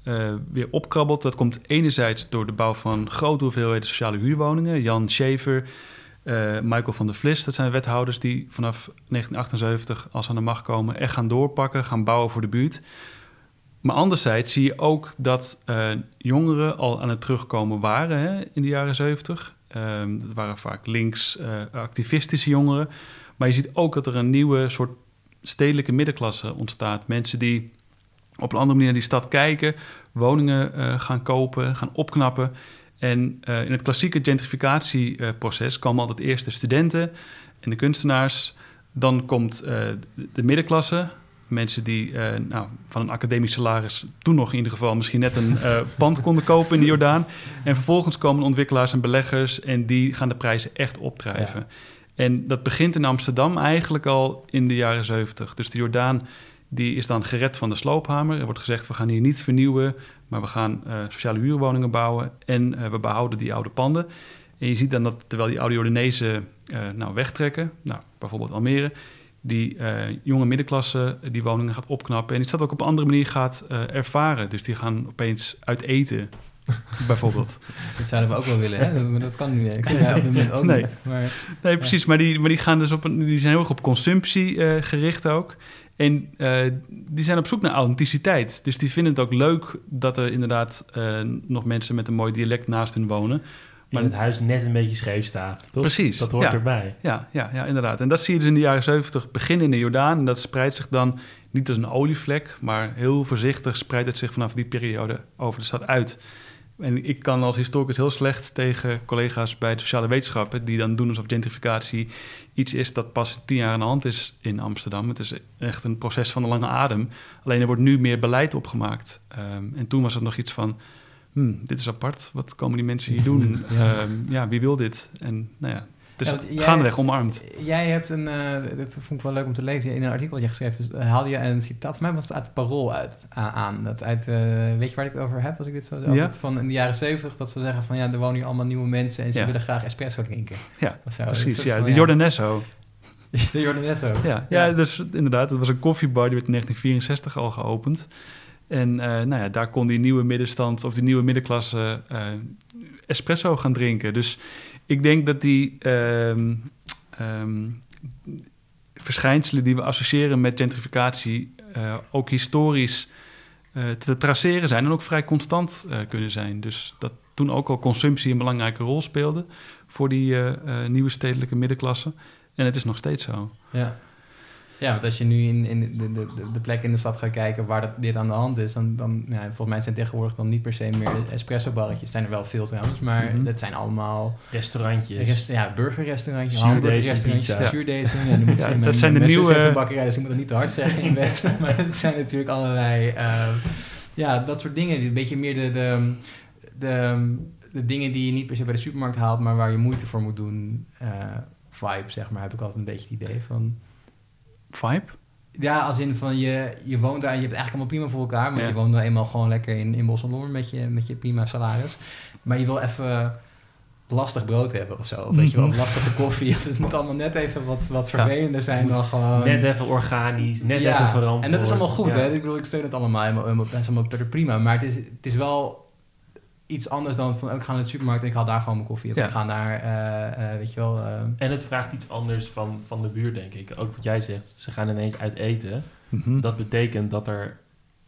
eh, weer opkrabbelt. Dat komt enerzijds door de bouw van grote hoeveelheden sociale huurwoningen. Jan Schever, eh, Michael van der Vlis, dat zijn wethouders die vanaf 1978, als ze aan de macht komen, echt gaan doorpakken, gaan bouwen voor de buurt. Maar anderzijds zie je ook dat eh, jongeren al aan het terugkomen waren hè, in de jaren 70. Ehm, dat waren vaak links eh, jongeren. Maar je ziet ook dat er een nieuwe soort stedelijke middenklasse ontstaat. Mensen die op een andere manier naar die stad kijken, woningen eh, gaan kopen, gaan opknappen. En in het klassieke gentrificatieproces komen altijd eerst de studenten en de kunstenaars. Dan komt de middenklasse, mensen die eh, nou, van een academisch salaris toen nog in ieder geval misschien net een eh, pand konden kopen in de Jordaan. En vervolgens komen ontwikkelaars en beleggers en die gaan de prijzen echt opdrijven. En dat begint in Amsterdam eigenlijk al in de jaren 70. Dus de Jordaan die is dan gered van de sloophamer. Er wordt gezegd, we gaan hier niet vernieuwen, maar we gaan eh, sociale huurwoningen bouwen en we behouden die oude panden. En je ziet dan dat terwijl die oude Jordanezen nou wegtrekken, nou, bijvoorbeeld Almere, die eh, jonge middenklasse die woningen gaat opknappen en die stad ook op een andere manier gaat eh, ervaren. Dus die gaan opeens uit eten, bijvoorbeeld. Dus dat zouden we ook wel willen, hè? Dat, maar dat kan nu niet. Kan jij op dit moment ook Nee. niet. Maar, Nee, precies. Maar die, maar die gaan dus op een, die zijn heel erg op consumptie eh, gericht ook. En eh, die zijn op zoek naar authenticiteit. Dus die vinden het ook leuk dat er inderdaad eh, nog mensen met een mooi dialect naast hun wonen. Maar het huis net een beetje scheef staat. Toch? Precies, Dat hoort ja. erbij. Ja, ja, ja, inderdaad. En dat zie je dus in de jaren 70 beginnen in de Jordaan. En dat spreidt zich dan niet als een olievlek, maar heel voorzichtig spreidt het zich vanaf die periode over de stad uit. En ik kan als historicus heel slecht tegen collega's bij de sociale wetenschappen, die dan doen alsof gentrificatie iets is dat pas tien jaar aan de hand is in Amsterdam. Het is echt een proces van de lange adem. Alleen er wordt nu meer beleid opgemaakt. Ehm, en toen was het nog iets van, hmm, dit is apart, wat komen die mensen hier doen? Ja. ja. ja, wie wil dit? En nou ja, is Ja, jij- gaandeweg omarmd. Jij hebt een, eh, dat vond ik wel leuk om te lezen, in een artikel dat je geschreven hebt, dus, haalde je een citaat, voor mij was het uit het Parool uit, aan. Dat uit, eh, weet je waar ik het over heb, als ik dit zo over Ja. van in de jaren zeventig, dat ze zeggen van ja, er wonen hier allemaal nieuwe mensen en ze Ja. willen graag espresso drinken. Ja, zo. Precies, ja. van, De Jordanesso. De Jordanesso. Ja, ja, Ja. dus inderdaad, dat was een koffiebar, die werd in 1964 al geopend. En eh, nou ja, daar kon die nieuwe middenstand of die nieuwe middenklasse eh, espresso gaan drinken. Dus ik denk dat die ehm, ehm, verschijnselen die we associëren met gentrificatie eh, ook historisch te traceren zijn en ook vrij constant kunnen zijn. Dus dat toen ook al consumptie een belangrijke rol speelde voor die nieuwe stedelijke middenklasse. En het is nog steeds zo. Ja. Ja, want als je nu in, in de, de, de, de plek in de stad gaat kijken waar dat, dit aan de hand is, dan, dan ja, volgens mij zijn tegenwoordig dan niet per se meer espresso-barretjes. zijn er wel veel trouwens, maar Mhm. het zijn allemaal Restaurantjes. rest, ja, burgerrestaurantjes, hamburgerrestaurantjes. Ja, ik Ja, dat mijn- zijn de nieuwe- bakkerij, dus ik moet dat niet te hard zeggen in West. maar het zijn natuurlijk allerlei, eh, ja, dat soort dingen. Een beetje meer de, de, de, de dingen die je niet per se bij de supermarkt haalt, maar waar je moeite voor moet doen. eh, vibe, zeg maar, heb ik altijd een beetje het idee van. Vibe? Ja, als in van je, je woont daar en je hebt het eigenlijk allemaal prima voor elkaar. Want Ja. je woont nou eenmaal gewoon lekker in, in Bos en Lommer met je, met je prima salaris. Maar je wil even lastig brood hebben of zo. Of weet je wel, Mhm. lastige koffie. Het moet allemaal net even wat, wat vervelender zijn dan gewoon... Net even organisch, net Ja, even veranderd. En dat is allemaal goed, Ja. hè? Ik bedoel, ik steun het allemaal. Dat is allemaal prima. Maar het is, het is wel iets anders dan van... oh, ik ga naar de supermarkt en ik haal daar gewoon mijn koffie. Of Ja. ik ga naar, eh, eh, weet je wel... eh, En het vraagt iets anders van, van de buurt, denk ik. Ook wat jij zegt, ze gaan ineens uit eten. Mhm. Dat betekent dat er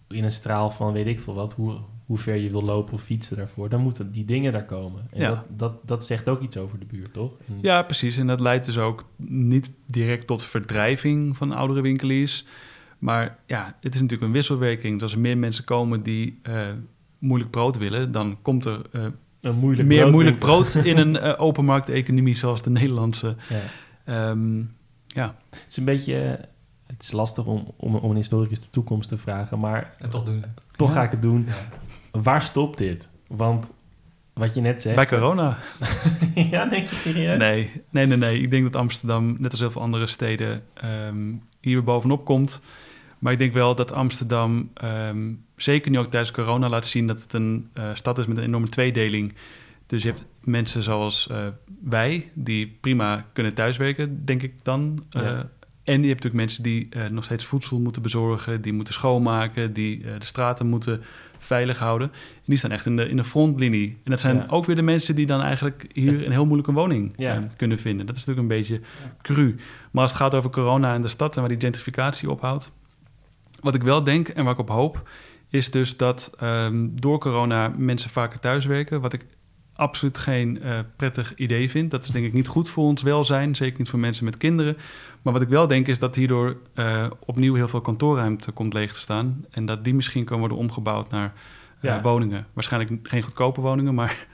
in een straal van weet ik veel wat, hoe, hoe ver je wil lopen of fietsen daarvoor, dan moeten die dingen daar komen. En Ja. dat, dat, dat zegt ook iets over de buurt, toch? En- Ja, precies. En dat leidt dus ook niet direct tot verdrijving van oudere winkeliers. Maar ja, het is natuurlijk een wisselwerking. Dus als er meer mensen komen die eh, moeilijk brood willen, dan komt er eh, Een moeilijk meer brood- moeilijk brood in een eh, open markteconomie zoals de Nederlandse. Ja. Ehm, ja, Het is een beetje, het is lastig om, om, om een historicus de toekomst te vragen, maar en toch doen. toch Ja. ga ik het doen. Ja. Waar stopt dit? Want wat je net zegt... bij corona. ja, denk je serieus? Nee, nee, nee, nee. Ik denk dat Amsterdam, net als heel veel andere steden, ehm, hier bovenop komt. Maar ik denk wel dat Amsterdam, ehm, zeker nu ook tijdens corona, laat zien dat het een eh, stad is met een enorme tweedeling. Dus je hebt mensen zoals eh, wij, die prima kunnen thuiswerken, denk ik dan. Eh. En je hebt natuurlijk mensen die nog steeds voedsel moeten bezorgen, die moeten schoonmaken, die de straten moeten veilig houden. En die staan echt in de, in de frontlinie. En dat zijn Ja. ook weer de mensen die dan eigenlijk hier een heel moeilijke woning Ja. kunnen vinden. Dat is natuurlijk een beetje cru. Maar als het gaat over corona en de stad en waar die gentrificatie ophoudt. Wat ik wel denk en waar ik op hoop, is dus dat ehm, door corona mensen vaker thuiswerken. Wat ik absoluut geen eh, prettig idee vind. Dat is denk ik niet goed voor ons welzijn. Zeker niet voor mensen met kinderen. Maar wat ik wel denk is dat hierdoor eh, opnieuw heel veel kantoorruimte komt leeg te staan. En dat die misschien kan worden omgebouwd naar eh, Ja. woningen. Waarschijnlijk geen goedkope woningen, maar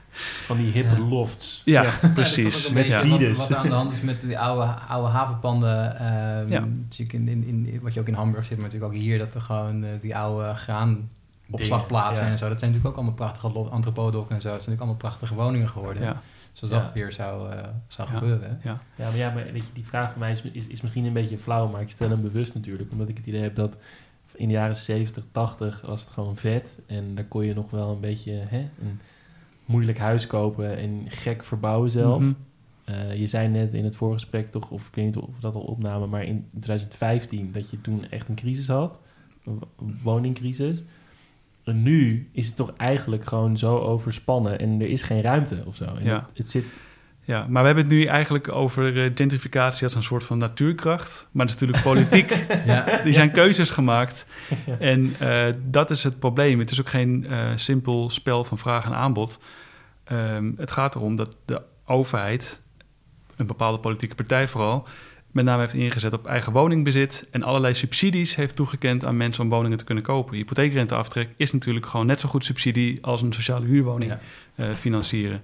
Van die hippe Ja. lofts. ja, dat precies. Met wat, wat er aan de hand is met die oude, oude havenpanden. ehm, Ja. natuurlijk in, in, in, wat je ook in Hamburg zit, maar natuurlijk ook hier, dat er gewoon eh, die oude graanopslagplaatsen en zo. Dat zijn natuurlijk ook allemaal prachtige antropodokken en zo. Het zijn natuurlijk allemaal prachtige woningen geworden. Ja, Zoals Ja. dat weer zou, eh, zou Ja. gebeuren. hè. ja. Ja, maar ja, maar weet je, die vraag van mij is, is, is misschien een beetje flauw, maar ik stel hem bewust natuurlijk. Omdat ik het idee heb dat in de jaren 70, 80 was het gewoon vet. En daar kon je nog wel een beetje hè, een moeilijk huis kopen en gek verbouwen zelf. Mhm. Eh, je zei net in het voorgesprek toch, of ik weet niet of we dat al opnamen, maar in 2015 dat je toen echt een crisis had, een woningcrisis. En nu is het toch eigenlijk gewoon zo overspannen en er is geen ruimte of zo. En Ja. het, het zit, Ja, maar we hebben het nu eigenlijk over eh, gentrificatie als een soort van natuurkracht. Maar het is natuurlijk politiek. Ja. Die zijn keuzes gemaakt. En eh, dat is het probleem. Het is ook geen eh, simpel spel van vraag en aanbod. Ehm, het gaat erom dat de overheid, een bepaalde politieke partij vooral, met name heeft ingezet op eigen woningbezit en allerlei subsidies heeft toegekend aan mensen om woningen te kunnen kopen. Hypotheekrenteaftrek is natuurlijk gewoon net zo goed subsidie als een sociale huurwoning Ja. eh, financieren.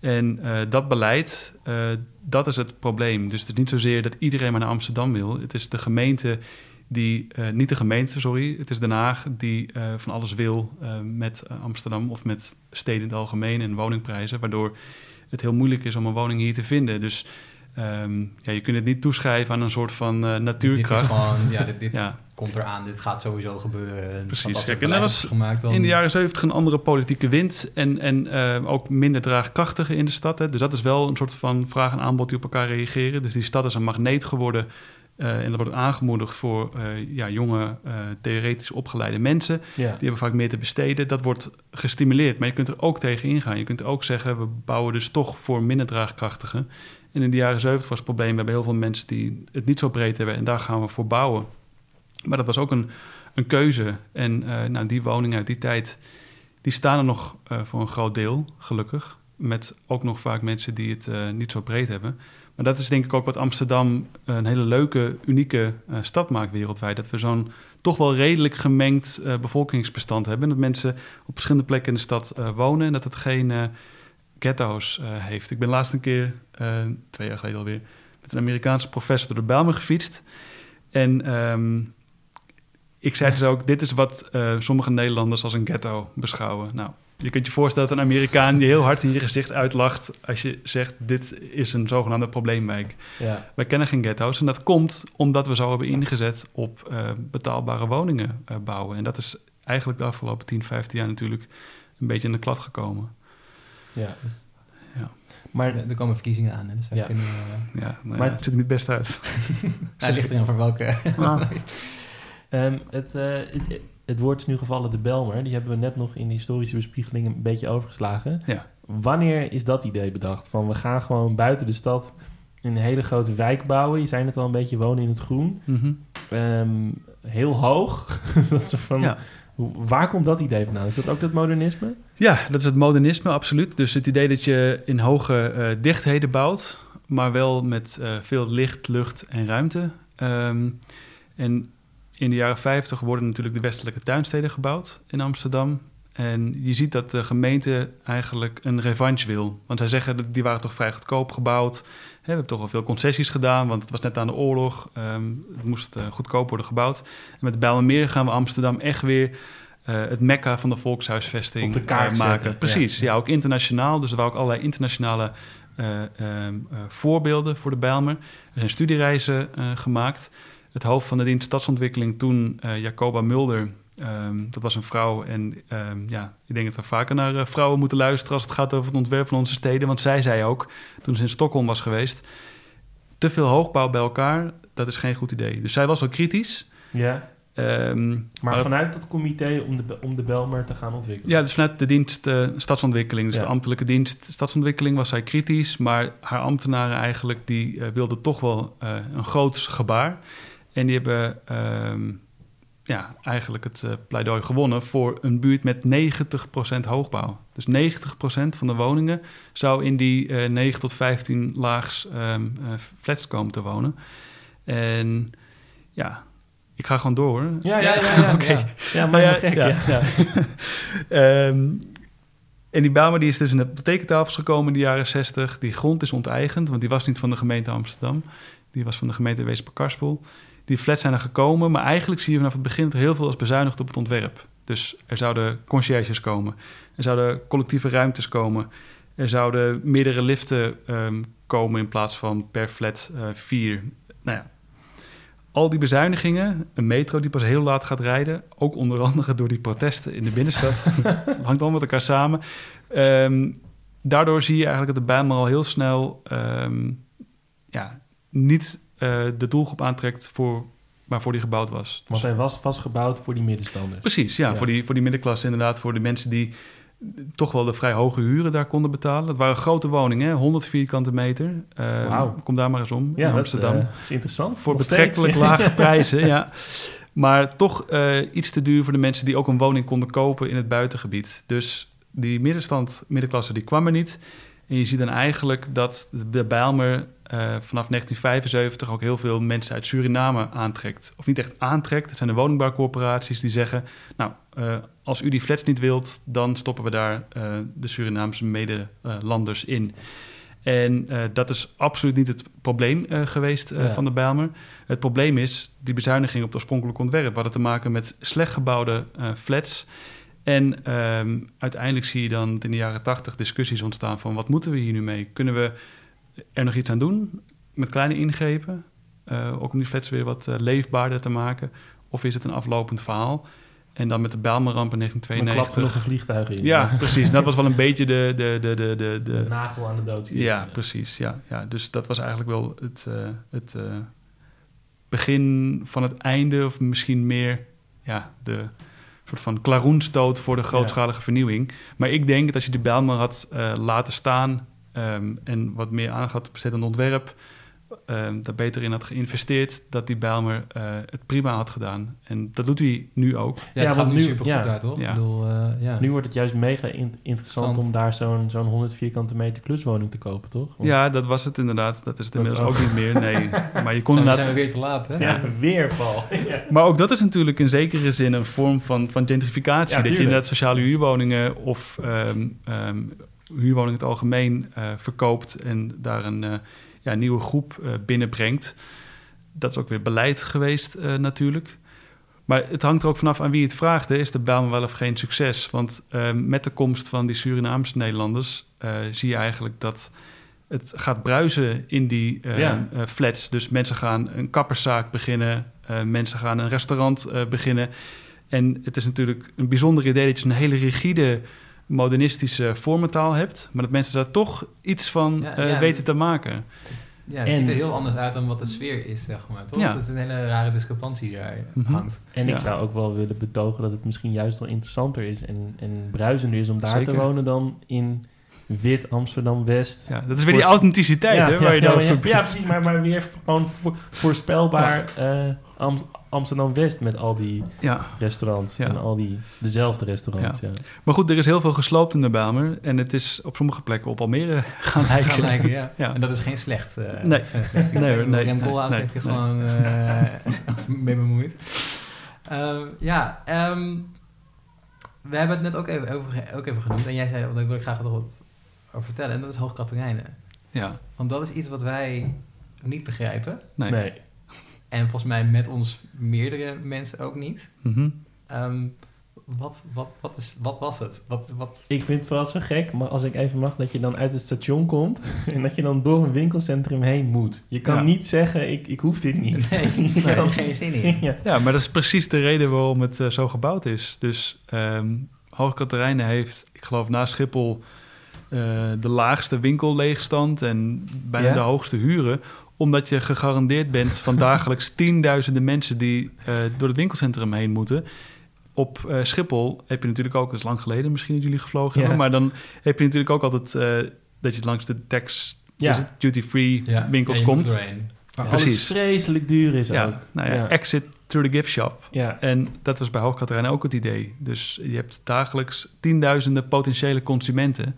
En eh, dat beleid, eh, dat is het probleem. Dus het is niet zozeer dat iedereen maar naar Amsterdam wil. Het is de gemeente die, eh, niet de gemeente, sorry, het is Den Haag die van alles wil met Amsterdam of met steden in het algemeen en woningprijzen, waardoor het heel moeilijk is om een woning hier te vinden. Dus ehm, ja, je kunt het niet toeschrijven aan een soort van eh, natuurkracht. Dit gewoon, ja, dit, dit Ja. komt eraan, dit gaat sowieso gebeuren. Precies. Kijk, en dat was is gemaakt, dan... In de jaren 70 een andere politieke wind en, en eh, ook minder draagkrachtige in de stad. Hè. Dus dat is wel een soort van vraag en aanbod die op elkaar reageren. Dus die stad is een magneet geworden eh, en dat wordt aangemoedigd voor eh, ja, jonge, theoretisch opgeleide mensen. ja. Die hebben vaak meer te besteden. Dat wordt gestimuleerd, maar je kunt er ook tegen ingaan. Je kunt ook zeggen, we bouwen dus toch voor minder draagkrachtigen. En in de jaren 70 was het probleem, we hebben heel veel mensen die het niet zo breed hebben en daar gaan we voor bouwen. Maar dat was ook een, een keuze. En eh, nou, die woningen uit die tijd, die staan er nog eh, voor een groot deel, gelukkig. Met ook nog vaak mensen die het eh, niet zo breed hebben. Maar dat is denk ik ook wat Amsterdam een hele leuke, unieke stad maakt wereldwijd. Dat we zo'n toch wel redelijk gemengd bevolkingsbestand hebben. Dat mensen op verschillende plekken in de stad wonen en dat het geen ghetto's heeft. Ik ben laatst een keer, twee jaar geleden alweer, met een Amerikaanse professor door de Bijlmer gefietst. En ehm, ik zei dus ook, dit is wat eh, sommige Nederlanders als een ghetto beschouwen. Nou, je kunt je voorstellen dat een Amerikaan die heel hard in je gezicht uitlacht als je zegt, dit is een zogenaamde probleemwijk. ja. Wij kennen geen ghetto's en dat komt omdat we zo hebben ingezet op eh, betaalbare woningen eh, bouwen. En dat is eigenlijk de afgelopen 10, 15 jaar natuurlijk een beetje in de klad gekomen. ja. Dus- Ja. Maar Er komen verkiezingen aan, hè, dus daar Ja. kunnen we... Ja, nou Maar- ja, het ziet er niet best uit. Hij ligt erin voor welke... Ehm, het, eh, het, het woord is nu gevallen de Belmer. Die hebben we net nog in de historische bespiegeling een beetje overgeslagen. Ja. Wanneer is dat idee bedacht? Van we gaan gewoon buiten de stad een hele grote wijk bouwen. Je zei het al een beetje wonen in het groen. Mhm. Ehm, heel hoog. dat is van, Ja. Waar komt dat idee vandaan? Is dat ook dat modernisme? Ja, dat is het modernisme, absoluut. Dus het idee dat je in hoge eh, dichtheden bouwt, maar wel met eh, veel licht, lucht en ruimte. Ehm, en in de jaren 50 worden natuurlijk de westelijke tuinsteden gebouwd in Amsterdam. En je ziet dat de gemeente eigenlijk een revanche wil. Want zij zeggen, dat die waren toch vrij goedkoop gebouwd. We hebben toch wel veel concessies gedaan, want het was net aan de oorlog. Ehm, het moest eh, goedkoop worden gebouwd. En met Bijlmermeer gaan we Amsterdam echt weer eh, het mekka van de volkshuisvesting Op de kaart eh, maken. Precies, ja. ja. ook internationaal. Dus er waren ook allerlei internationale eh, ehm, eh, voorbeelden voor de Bijlmer. Er zijn studiereizen gemaakt. Het hoofd van de dienst Stadsontwikkeling toen, Jacoba Mulder... ehm, dat was een vrouw en ehm, ja, ik denk dat we vaker naar eh, vrouwen moeten luisteren... als het gaat over het ontwerp van onze steden. Want zij zei ook, toen ze in Stockholm was geweest... te veel hoogbouw bij elkaar, dat is geen goed idee. Dus zij was al kritisch... Ja. Ehm, Maar maar- vanuit dat comité om de, om de Belmer te gaan ontwikkelen. Ja, dus vanuit de dienst eh, stadsontwikkeling, dus Ja. de ambtelijke dienst stadsontwikkeling, was zij kritisch. Maar haar ambtenaren eigenlijk, die eh, wilden toch wel een groot gebaar. En die hebben ja, eigenlijk het eh, pleidooi gewonnen voor een buurt met 90% hoogbouw. Dus 90% van de woningen zou in die eh 9 tot 15 laags eh, flats komen te wonen. En ja, ik ga gewoon door. hoor. Ja, ja, ja. ja, Oké. ja. Ja, maar ja, gek, ja, ja. ja. Ehm, en die Bijlmer die is dus in de apothekentafels gekomen in de jaren 60. Die grond is onteigend, want die was niet van de gemeente Amsterdam. Die was van de gemeente Weesp-Karspel. Die flats zijn er gekomen, maar eigenlijk zie je vanaf het begin heel veel is bezuinigd op het ontwerp. Dus er zouden conciërges komen, er zouden collectieve ruimtes komen, er zouden meerdere liften ehm, komen in plaats van per flat eh, vier. Nou ja, al die bezuinigingen, een metro die pas heel laat gaat rijden, ook onder andere door die protesten in de binnenstad, hangt allemaal met elkaar samen. Ehm, daardoor zie je eigenlijk dat de Bijlmer al heel snel ehm, ja, niet eh, de doelgroep aantrekt voor waarvoor die gebouwd was. Want hij was pas gebouwd voor die middenstanders. Precies, ja, Ja. Voor, die, voor die middenklasse inderdaad, voor de mensen die toch wel de vrij hoge huren daar konden betalen. Dat waren grote woningen, hè, 100 vierkante meter. Ehm. Kom daar maar eens om Ja, in dat Amsterdam. eh, is interessant. voor Nog betrekkelijk steeds. lage prijzen, ja. Maar toch eh, iets te duur voor de mensen die ook een woning konden kopen in het buitengebied. Dus die middenstand, middenklasse, die kwam er niet. En je ziet dan eigenlijk dat de Bijlmer vanaf 1975 ook heel veel mensen uit Suriname aantrekt. Of niet echt aantrekt, het zijn de woningbouwcorporaties die zeggen... nou, eh, als u die flats niet wilt, dan stoppen we daar eh, de Surinaamse medelanders in. En eh, dat is absoluut niet het probleem eh, geweest eh, Ja. van de Bijlmer. Het probleem is die bezuiniging op het oorspronkelijk ontwerp. We hadden te maken met slecht gebouwde eh, flats. En ehm, uiteindelijk zie je dan in de jaren tachtig discussies ontstaan van... wat moeten we hier nu mee? Kunnen we er nog iets aan doen met kleine ingrepen? Eh, ook om die flats weer wat eh, leefbaarder te maken? Of is het een aflopend verhaal? En dan met de Bijlmerramp in Dan klapte 1992... nog een vliegtuig in. Ja, precies. Dat was wel een beetje de, de, de, de, de, De nagel aan de dood. ja, precies. Ja, ja. Dus dat was eigenlijk wel het, eh, het begin van het einde, of misschien meer ja, de soort van klaroenstoot voor de grootschalige vernieuwing. Maar ik denk dat als je de Bijlmer had laten staan ehm, en wat meer aandacht had besteed aan ontwerp, ehm, daar beter in had geïnvesteerd, dat die Bijlmer eh, het prima had gedaan. En dat doet hij nu ook. Ja, Ja, het gaat nu super goed ja. uit, toch? Ja. Ik bedoel, eh, ja. Nu wordt het juist mega in- interessant Interessant. om daar zo'n zo'n 100 vierkante meter kluswoning te kopen, toch? Ja, dat was het inderdaad. Dat is het Dat inmiddels ook. ook niet meer. Nee, maar je kon zijn, we- inderdaad... zijn we weer te laat, hè? Ja, weer Paul. Ja. Maar ook dat is natuurlijk in zekere zin een vorm van, van gentrificatie. Ja, dat je inderdaad sociale huurwoningen of ehm, huurwoningen in het algemeen eh, verkoopt en daar een eh, ja, nieuwe groep eh, binnenbrengt. Dat is ook weer beleid geweest natuurlijk. Maar het hangt er ook vanaf aan wie het vraagt. Hè. Is de Bijlmer wel of geen succes? Want met de komst van die Surinaamse Nederlanders zie je eigenlijk dat het gaat bruisen in die Ja. flats. Dus mensen gaan een kapperszaak beginnen, mensen gaan een restaurant beginnen. En het is natuurlijk een bijzonder idee dat je een hele rigide modernistische vormentaal hebt, maar dat mensen daar toch iets van Ja, eh, ja. weten te maken. Ja, het En- ziet er heel anders uit dan wat de sfeer is, zeg maar. Toch? Ja. Het is een hele rare discrepantie die daar Mhm. hangt. En ik Ja. zou ook wel willen betogen dat het misschien juist wel interessanter is en, en bruisender is om daar Zeker. te wonen dan in wit Amsterdam-West. Ja, dat is weer die authenticiteit, ja, hè, ja, waar je dan maar ja, ja, precies, maar, maar weer gewoon vo- voorspelbaar eh, Am- Amsterdam-West met al die Ja. restaurants Ja. en al die dezelfde restaurants. Ja. Maar goed, er is heel veel gesloopt in de Bijlmer. En het is op sommige plekken op Almere gaan lijken. Gaan lijken, ja. Ja. En dat is geen slecht. eh, Nee. geen slecht. Nee, Ik bedoel, nee, Rem nee, Koolhaas nee, heeft je nee. gewoon eh, mee bemoeid. Ehm, ja, ehm, we hebben het net ook even, over, ook even genoemd. En jij zei, daar wil ik graag wat over vertellen. En dat is Hoog Katerijnen. Ja, Want dat is iets wat wij niet begrijpen. nee. Nee. En volgens mij met ons meerdere mensen ook niet. Mhm. Ehm, wat, wat, wat, is, wat was het? Wat, wat, Ik vind het vooral zo gek, maar als ik even mag, dat je dan uit het station komt en dat je dan door een winkelcentrum heen moet. Je kan Ja. niet zeggen, ik, ik hoef dit niet. nee, daar heb ik geen zin in. ja. Ja, maar dat is precies de reden waarom het eh, zo gebouwd is. Dus ehm Hoog Katerijnen heeft, ik geloof na Schiphol, eh, de laagste winkelleegstand en bijna Ja? de hoogste huren. Omdat je gegarandeerd bent van dagelijks tienduizenden mensen die eh, door het winkelcentrum heen moeten. Op eh, Schiphol heb je natuurlijk ook, is lang geleden misschien dat jullie gevlogen Ja. hebben, maar dan heb je natuurlijk ook altijd eh, dat je langs de tax, Ja. duty-free winkels Ja, komt. Waar Precies. alles vreselijk duur is Ja, ook. nou ja, ja. exit through the gift shop. Ja. En dat was bij Hoogkaterijn ook het idee. Dus je hebt dagelijks tienduizenden potentiële consumenten.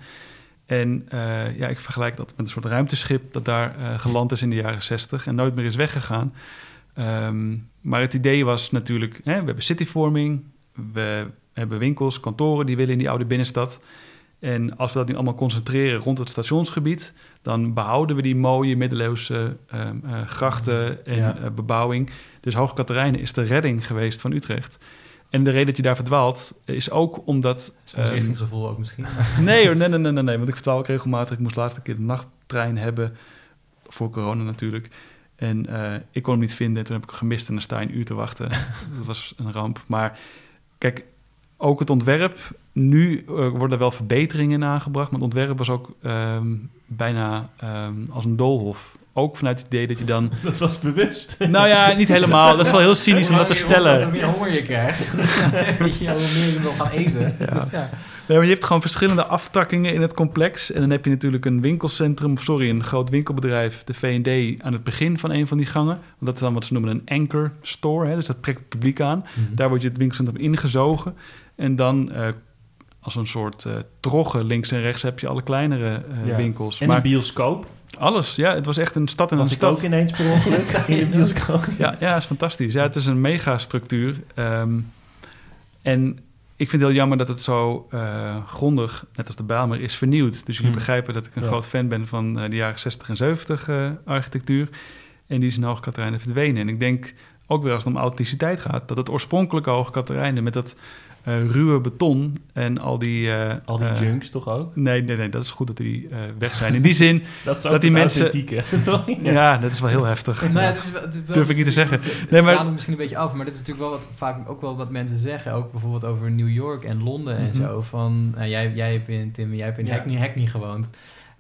En eh, ja, ik vergelijk dat met een soort ruimteschip dat daar eh, geland is in de jaren zestig en nooit meer is weggegaan. Ehm, maar het idee was natuurlijk, hè, we hebben cityvorming, we hebben winkels, kantoren die willen in die oude binnenstad. En als we dat nu allemaal concentreren rond het stationsgebied, dan behouden we die mooie middeleeuwse ehm, eh, grachten en Ja. bebouwing. Dus Hoog Katerijnen is de redding geweest van Utrecht. En de reden dat je daar verdwaalt is ook omdat... Zo'n ehm, richtingsgevoel ook misschien. nee hoor, nee, nee, nee, nee, nee, want ik verdwaal ook regelmatig. Ik moest laatst een keer de nachttrein hebben, voor corona natuurlijk. En eh, ik kon hem niet vinden, toen heb ik hem gemist en dan sta je een uur te wachten. dat was een ramp. Maar kijk, ook het ontwerp, nu eh, worden er wel verbeteringen in aangebracht, maar het ontwerp was ook ehm, bijna ehm, als een doolhof. Ook vanuit het idee dat je dan... Dat was bewust. Nou ja, niet helemaal. Dat is wel heel cynisch om dat te stellen. Hoe meer honger je krijgt, weet je, hoe meer je wil gaan eten. Ja. Dus ja. Nee, maar je hebt gewoon verschillende aftakkingen in het complex. En dan heb je natuurlijk een winkelcentrum, of sorry, een groot winkelbedrijf, de V&D, aan het begin van een van die gangen. Want dat is dan wat ze noemen een anchor store, hè, dus dat trekt het publiek aan. Daar wordt je het winkelcentrum ingezogen. En dan eh, als een soort eh troggen links en rechts heb je alle kleinere eh, Ja. winkels. En maar een bioscoop. Alles, ja, het was echt een stad en een Was ik stad. ook ineens per ongeluk in de bioscoop. Ja, ja, is fantastisch. Ja, het is een megastructuur. Ehm en ik vind het heel jammer dat het zo eh, grondig, net als de Bijlmer, is vernieuwd. Dus jullie Hmm. begrijpen dat ik een Ja. groot fan ben van eh, de jaren 60 en 70 eh, architectuur. En die is in Hoog Katerijnen verdwenen. En ik denk ook weer als het om authenticiteit gaat, dat het oorspronkelijke Hoog Katerijnen met dat eh, ruwe beton en al die... eh, Al die eh, junks toch ook? Nee, nee, nee, dat is goed dat die eh, weg zijn. In die zin, Dat is dat ook die mensen- toch? ja. dat is wel heel heftig. Nou, ja, dit is wel, is Durf ik niet te zeggen. Nee, Nee, maar... misschien een beetje af, maar dit is natuurlijk wel wat vaak ook wel wat mensen zeggen. Ook bijvoorbeeld over New York en Londen en Mhm. zo. Van, nou, jij, jij hebt in Tim, jij hebt in Ja. Hackney, Hackney gewoond.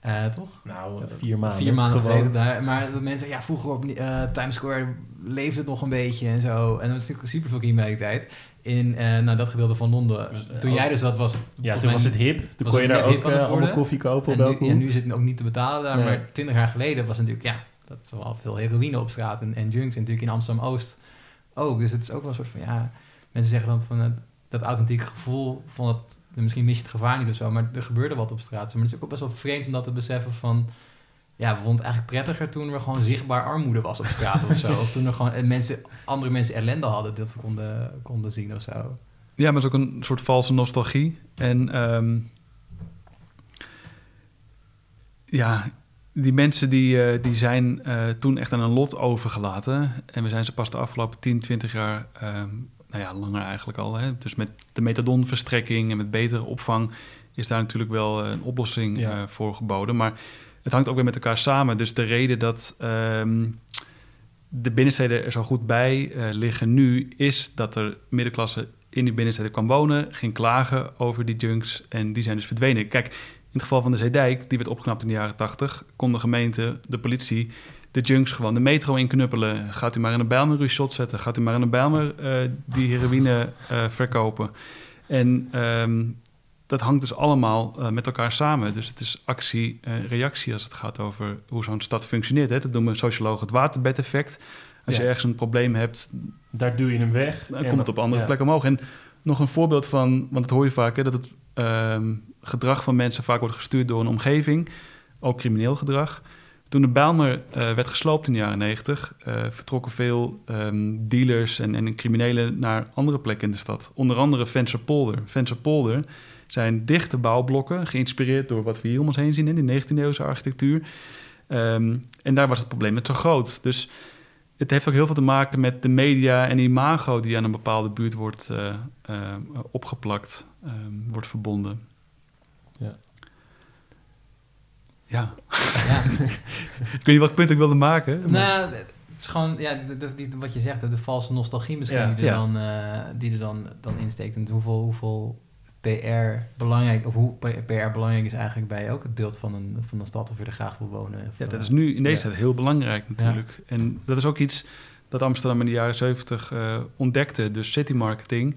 Eh, toch? Nou, vier maanden. Vier maanden gezeten daar. Maar dat mensen zeggen, ja, vroeger op eh, Times Square leefde het nog een beetje en zo. En dat was natuurlijk super veel criminaliteit. In eh, nou, dat gedeelte van Londen. Dus, Toen eh, jij dus dat was. Ja, toen mij was het hip. Toen was kon je daar ook eh, allemaal koffie kopen op En nu, ja, hoek. nu zit het ook niet te betalen daar. Nee. Maar twintig jaar geleden was het natuurlijk, ja, dat is wel veel heroïne op straat en, en junks. En natuurlijk in Amsterdam-Oost ook. Dus het is ook wel een soort van, ja, mensen zeggen dan van het, dat authentieke gevoel van het, misschien mis je het gevaar niet of zo, maar er gebeurde wat op straat. Maar het is ook best wel vreemd om dat te beseffen van, ja, we vonden het eigenlijk prettiger toen er gewoon zichtbaar armoede was op straat of zo. Of toen er gewoon en mensen, andere mensen ellende hadden dat we konden, konden zien of zo. Ja, maar het is ook een soort valse nostalgie. En ehm, ja, die mensen die, eh, die zijn eh, toen echt aan een lot overgelaten. En we zijn ze pas de afgelopen 10, 20 jaar, ehm, nou ja, langer eigenlijk al. Hè? Dus met de methadonverstrekking en met betere opvang is daar natuurlijk wel eh, een oplossing Ja. eh, voor geboden. Maar het hangt ook weer met elkaar samen. Dus de reden dat ehm, de binnensteden er zo goed bij eh, liggen nu, is dat er middenklasse in die binnensteden kwam wonen, ging klagen over die junks en die zijn dus verdwenen. Kijk, in het geval van de Zeedijk, die werd opgeknapt in de jaren 80, kon de gemeente, de politie, de junks gewoon de metro inknuppelen. Gaat u maar in een Bijlmer uw shot zetten. Gaat u maar in een Bijlmer eh, die heroïne eh, verkopen. En ehm, dat hangt dus allemaal eh, met elkaar samen. Dus het is actie en reactie als het gaat over hoe zo'n stad functioneert. Hè. Dat noemen sociologen het waterbedeffect. Als Ja. je ergens een probleem hebt, Daar duw je hem weg. dan komt het op andere ja. plekken omhoog. En nog een voorbeeld van, want dat hoor je vaak, hè, dat het ehm, gedrag van mensen vaak wordt gestuurd door een omgeving, ook crimineel gedrag. Toen de Bijlmer eh, werd gesloopt in de jaren 90, eh, vertrokken veel ehm, dealers en, en criminelen naar andere plekken in de stad. Onder andere Vensterpolder. Vensterpolder zijn dichte bouwblokken, geïnspireerd door wat we hier om ons heen zien in die 19e-eeuwse architectuur. Ehm, en daar was het probleem net zo groot. Dus het heeft ook heel veel te maken met de media en imago die aan een bepaalde buurt wordt eh, eh, opgeplakt, ehm, wordt verbonden. Ja. Ja, Ja. ik weet niet punt ik wilde maken. maar- Nou, het is gewoon, ja, de, de- die- wat je zegt, de, de valse nostalgie misschien Ja. die, er, dan, eh, die er dan, dan insteekt. En hoeveel, hoeveel PR belangrijk, of hoe PR belangrijk is eigenlijk bij ook het beeld van een, van een stad of je er graag wil wonen. Of, Ja, dat eh, is nu in deze tijd heel belangrijk natuurlijk. En dat is ook iets dat Amsterdam in de jaren 70 eh, ontdekte. Dus city marketing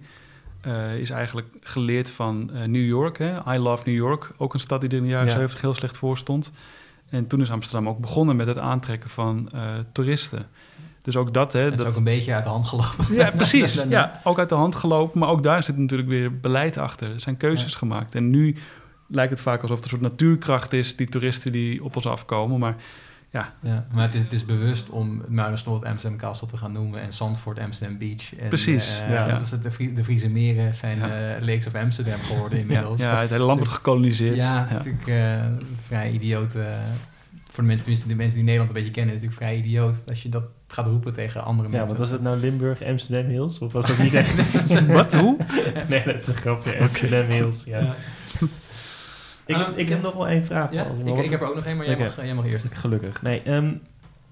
eh, is eigenlijk geleerd van eh, New York. Hè? I Love New York, ook een stad die er in de jaren Ja. 70 heel slecht voor stond. En toen is Amsterdam ook begonnen met het aantrekken van eh, toeristen. Dus ook dat, hè, Het is dat, ook een beetje uit de hand gelopen. ja, precies. Ja, ook uit de hand gelopen. Maar ook daar zit natuurlijk weer beleid achter. Er zijn keuzes Ja. gemaakt. En nu lijkt het vaak alsof het een soort natuurkracht is, die toeristen die op ons afkomen. Maar ja, Ja, maar het is, het is bewust om Muiderslot Amsterdam Castle te gaan noemen en Zandvoort Amsterdam Beach. En, Precies, eh, ja. dat de, Vrie- de Friese meren zijn eh, Lakes of Amsterdam geworden inmiddels. ja, het hele land wordt gekoloniseerd. Ja, natuurlijk eh, vrij idioot. Voor de mensen, tenminste de mensen die Nederland een beetje kennen, is het natuurlijk vrij idioot als je dat gaat roepen tegen andere Ja, mensen. want was het nou Limburg, Amsterdam Hills? Of was dat niet echt? Wat? Hoe? nee, dat is een grapje. Amsterdam Hills, ja. Ja. Ik, heb, ik heb nog wel één vraag. Ja, ik, Wat- ik heb er ook nog één, maar jij, mag, jij mag eerst. Gelukkig. Nee, ehm,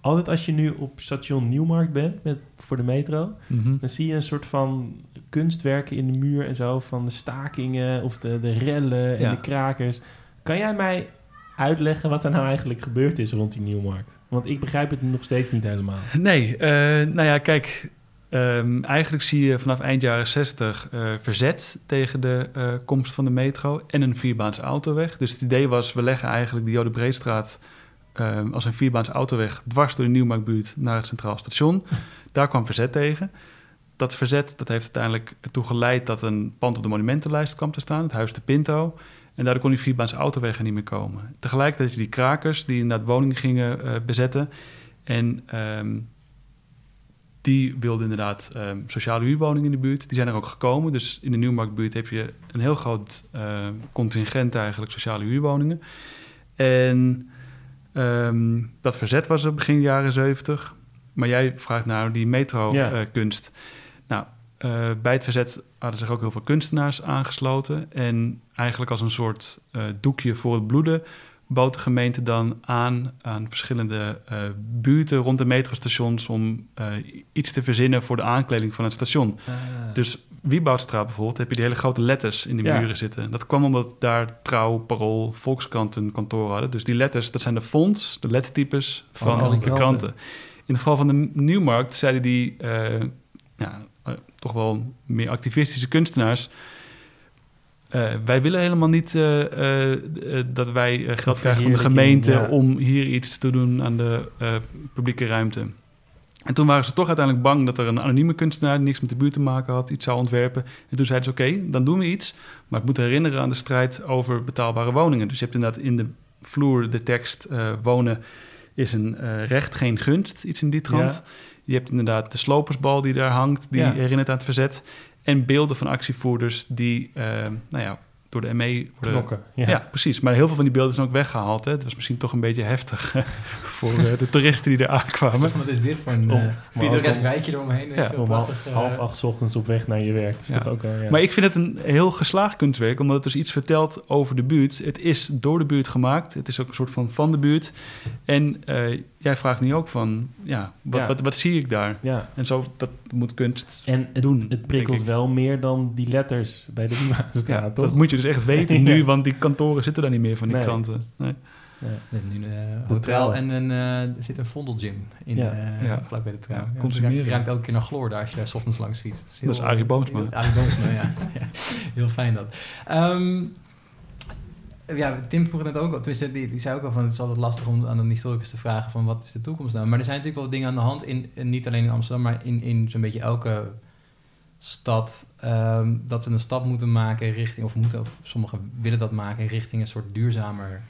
altijd als je nu op station Nieuwmarkt bent met, voor de metro... Mhm. dan zie je een soort van kunstwerken in de muur en zo... van de stakingen of de, de rellen en Ja. de krakers. Kan jij mij uitleggen wat er nou eigenlijk gebeurd is rond die Nieuwmarkt? Want ik begrijp het nog steeds niet helemaal. Nee, eh, nou ja, kijk. ehm, eigenlijk zie je vanaf eind jaren 60 eh, verzet tegen de eh, komst van de metro en een vierbaans autoweg. Dus het idee was, we leggen eigenlijk de Jode Breestraat ehm, als een vierbaans autoweg dwars door de Nieuwmarktbuurt naar het Centraal Station. Daar kwam verzet tegen. Dat verzet dat heeft uiteindelijk ertoe geleid dat een pand op de monumentenlijst kwam te staan, het Huis de Pinto. En daardoor kon die vierbaans autoweg er niet meer komen. Tegelijkertijd had je die krakers die inderdaad woningen gingen eh, bezetten. En ehm, die wilden inderdaad ehm, sociale huurwoningen in de buurt. Die zijn er ook gekomen. Dus in de Nieuwmarktbuurt heb je een heel groot eh, contingent eigenlijk sociale huurwoningen. En ehm, dat verzet was er begin jaren 70. Maar jij vraagt naar die Ja. metro-kunst. nou, eh, bij het verzet hadden zich ook heel veel kunstenaars aangesloten. En eigenlijk als een soort eh, doekje voor het bloeden bood de gemeente dan aan aan verschillende eh, buurten rond de metrostations om eh, iets te verzinnen voor de aankleding van het station. Dus Wieboudstraat bijvoorbeeld heb je die hele grote letters in de Ja. muren zitten. Dat kwam omdat daar Trouw, Parool, Volkskrant een kantoor hadden. Dus die letters, dat zijn de fonts, de lettertypes Van van de kranten. kranten. In het geval van de Nieuwmarkt zeiden die ja, toch wel meer activistische kunstenaars... eh, wij willen helemaal niet eh, eh, dat wij geld krijgen van de gemeente ja. om hier iets te doen aan de publieke ruimte. En toen waren ze toch uiteindelijk bang dat er een anonieme kunstenaar die niks met de buurt te maken had, iets zou ontwerpen. En toen zeiden ze: Oké, dan doen we iets. Maar het moet herinneren aan de strijd over betaalbare woningen. Dus je hebt inderdaad in de vloer de tekst: wonen is een recht, geen gunst. Iets in die trant. Ja. Je hebt inderdaad de slopersbal die daar hangt, die Ja. herinnert aan het verzet. En beelden van actievoerders die, eh, nou ja, door de ME worden Knokken. ja. Ja. precies. Maar heel veel van die beelden zijn ook weggehaald. Hè. Het was misschien toch een beetje heftig eh, voor eh, de toeristen die er aankwamen. Wat is dit voor een Om- uh, maar pittoresk wijkje eromheen? weet Ja, je Om half, prachtig, eh, half acht 's ochtends op weg naar je werk. Dat is Ja. toch ook. Maar ik vind het een heel geslaagd kunstwerk, omdat het dus iets vertelt over de buurt. Het is door de buurt gemaakt. Het is ook een soort van van de buurt. En eh, jij vraagt nu ook van, ja, wat, Ja. Wat, wat zie ik daar? ja. En zo, dat moet kunst En het, doen, het prikkelt ik. wel meer dan die letters bij de Ja, ja, toch? dat moet je dus echt weten Ja. nu, want die kantoren zitten daar niet meer van die Nee. kranten. Nee. Ja. Nu een hotel en een, er zit een vondelgym in, ja. ja. vlak bij de trouw. Ja, consumeren. Je ruikt elke keer naar chloor daar als je daar s ochtends langs fietst. Dat is, heel, dat is Arie Boomsma. Arie Boomsma, ja. Heel fijn dat. Um, ja, Tim vroeg net ook al. Die, die zei ook al van het is altijd lastig om aan een historicus te vragen van wat is de toekomst nou. Maar er zijn natuurlijk wel dingen aan de hand, in, niet alleen in Amsterdam, maar in, in zo'n beetje elke stad. Um, dat ze een stap moeten maken richting, of moeten, of sommigen willen dat maken richting een soort duurzamer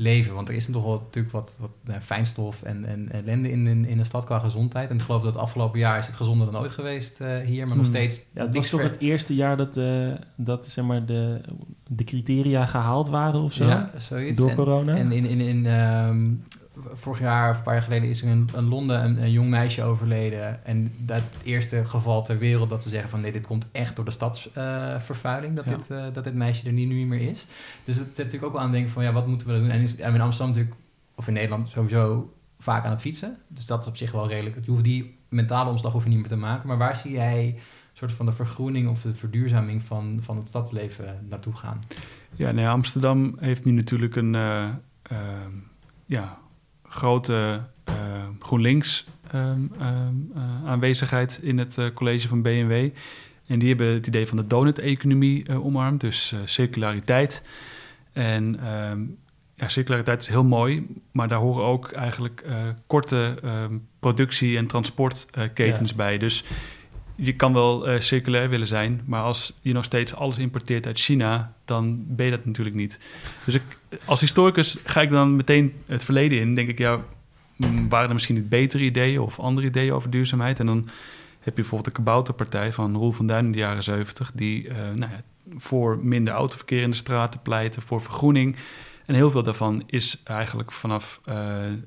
leven. Want er is toch wel natuurlijk wat, wat nou, fijnstof en, en ellende in, in, in de stad qua gezondheid. En ik geloof dat het afgelopen jaar is het gezonder dan ooit geweest uh, hier, maar nog hmm. steeds... Ja, het was toch het eerste jaar dat, uh, dat zeg maar de, de criteria gehaald waren of zo? Ja, zoiets. Door corona. En in, in, in um, vorig jaar of een paar jaar geleden is er in, Londen een, een, jong meisje overleden. En dat eerste geval ter wereld dat ze zeggen van nee, dit komt echt door de stadsvervuiling, dat, dit, uh, dat dit meisje er niet, nu meer is. Dus het zet natuurlijk ook wel aan denken van ja, wat moeten we doen? En in Amsterdam natuurlijk, of in Nederland sowieso vaak aan het fietsen. Dus dat is op zich wel redelijk. Je hoeft die mentale omslag hoef je niet meer te maken. Maar waar zie jij soort van de vergroening of de verduurzaming van, van het stadsleven naartoe gaan? Ja, nee, Amsterdam heeft nu natuurlijk een uh, uh, ja, grote uh, GroenLinks um, um, aanwezigheid in het college van BMW. En die hebben het idee van de donut-economie omarmd, dus circulariteit. En um, ja, circulariteit is heel mooi, maar daar horen ook eigenlijk korte productie- en transportketens bij. Dus je kan wel uh, circulair willen zijn, maar als je nog steeds alles importeert uit China, dan ben je dat natuurlijk niet. Dus als historicus ga ik dan meteen het verleden in. Denk ik, ja, mm, waren er misschien niet betere ideeën of andere ideeën over duurzaamheid? En dan heb je bijvoorbeeld de Kabouterpartij van Roel van Duin in de jaren 70, die uh, nou ja, voor minder autoverkeer in de straten pleiten, voor vergroening. En heel veel daarvan is eigenlijk vanaf uh,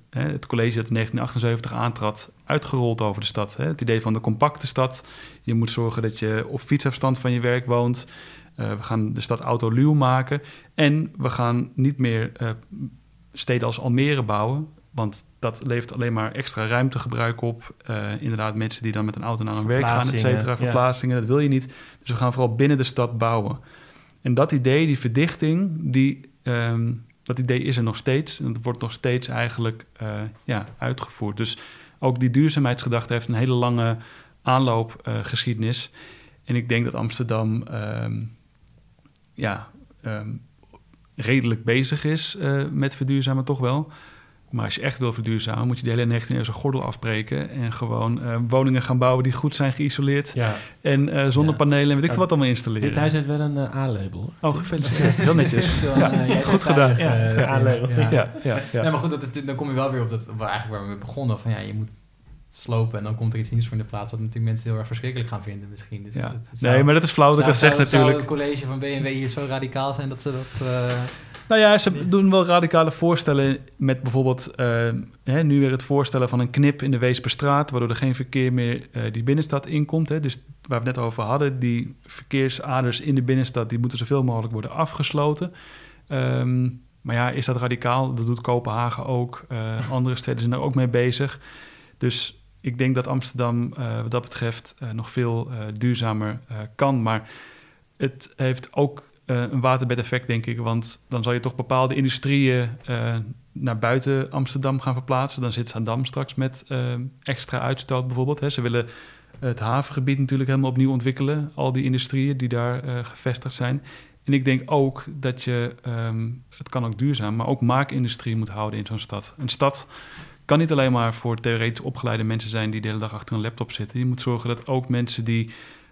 het college dat in 1978 aantrad uitgerold over de stad. Hè. Het idee van de compacte stad. Je moet zorgen dat je op fietsafstand van je werk woont. Uh, we gaan de stad autoluw maken. En we gaan niet meer uh, steden als Almere bouwen. Want dat levert alleen maar extra ruimtegebruik op. inderdaad, mensen die dan met een auto naar hun werk gaan, et cetera. Verplaatsingen, dat wil je niet. Dus we gaan vooral binnen de stad bouwen. En dat idee, die verdichting, die... Um, dat idee is er nog steeds en dat wordt nog steeds eigenlijk uh, ja, uitgevoerd. Dus ook die duurzaamheidsgedachte heeft een hele lange aanloopgeschiedenis. En ik denk dat Amsterdam um, ja, um, redelijk bezig is uh, met verduurzamen, toch wel. Maar als je echt wil verduurzamen, moet je de hele 19e eeuwse gordel afbreken. En gewoon uh, woningen gaan bouwen die goed zijn geïsoleerd. Ja. En uh, zonnepanelen en weet ik veel wat allemaal installeren. Dit huis heeft wel een uh, A-label. Oh, gefeliciteerd. Heel netjes. ja, goed gedaan. Ja, A-label. Ja. Ja. Nee, maar goed, dat is, dan kom je wel weer op dat, waar, eigenlijk waar we begonnen. Van ja, je moet slopen en dan komt er iets nieuws voor in de plaats. Wat natuurlijk mensen heel erg verschrikkelijk gaan vinden misschien. Dus ja. nee, maar dat is flauw dat ik dat zeg natuurlijk. Zou het college van BMW hier zo radicaal zijn dat ze dat... Nou ja, ze doen wel radicale voorstellen met bijvoorbeeld uh, hè, nu weer het voorstellen van een knip in de Weesperstraat, waardoor er geen verkeer meer uh, die binnenstad inkomt. Hè. Dus waar we het net over hadden, die verkeersaders in de binnenstad, die moeten zoveel mogelijk worden afgesloten. Um, maar ja, is dat radicaal? Dat doet Kopenhagen ook. Uh, andere steden zijn er ook mee bezig. Dus ik denk dat Amsterdam wat dat betreft nog veel duurzamer kan. Maar het heeft ook een waterbedeffect, denk ik. Want dan zal je toch bepaalde industrieën uh, naar buiten Amsterdam gaan verplaatsen. Dan zit Zandam straks met uh, extra uitstoot bijvoorbeeld. Hè. Ze willen het havengebied natuurlijk helemaal opnieuw ontwikkelen. Al die industrieën die daar gevestigd zijn. En ik denk ook dat je, um, het kan ook duurzaam, maar ook maakindustrie moet houden in zo'n stad. Een stad kan niet alleen maar voor theoretisch opgeleide mensen zijn die de hele dag achter een laptop zitten. Je moet zorgen dat ook mensen die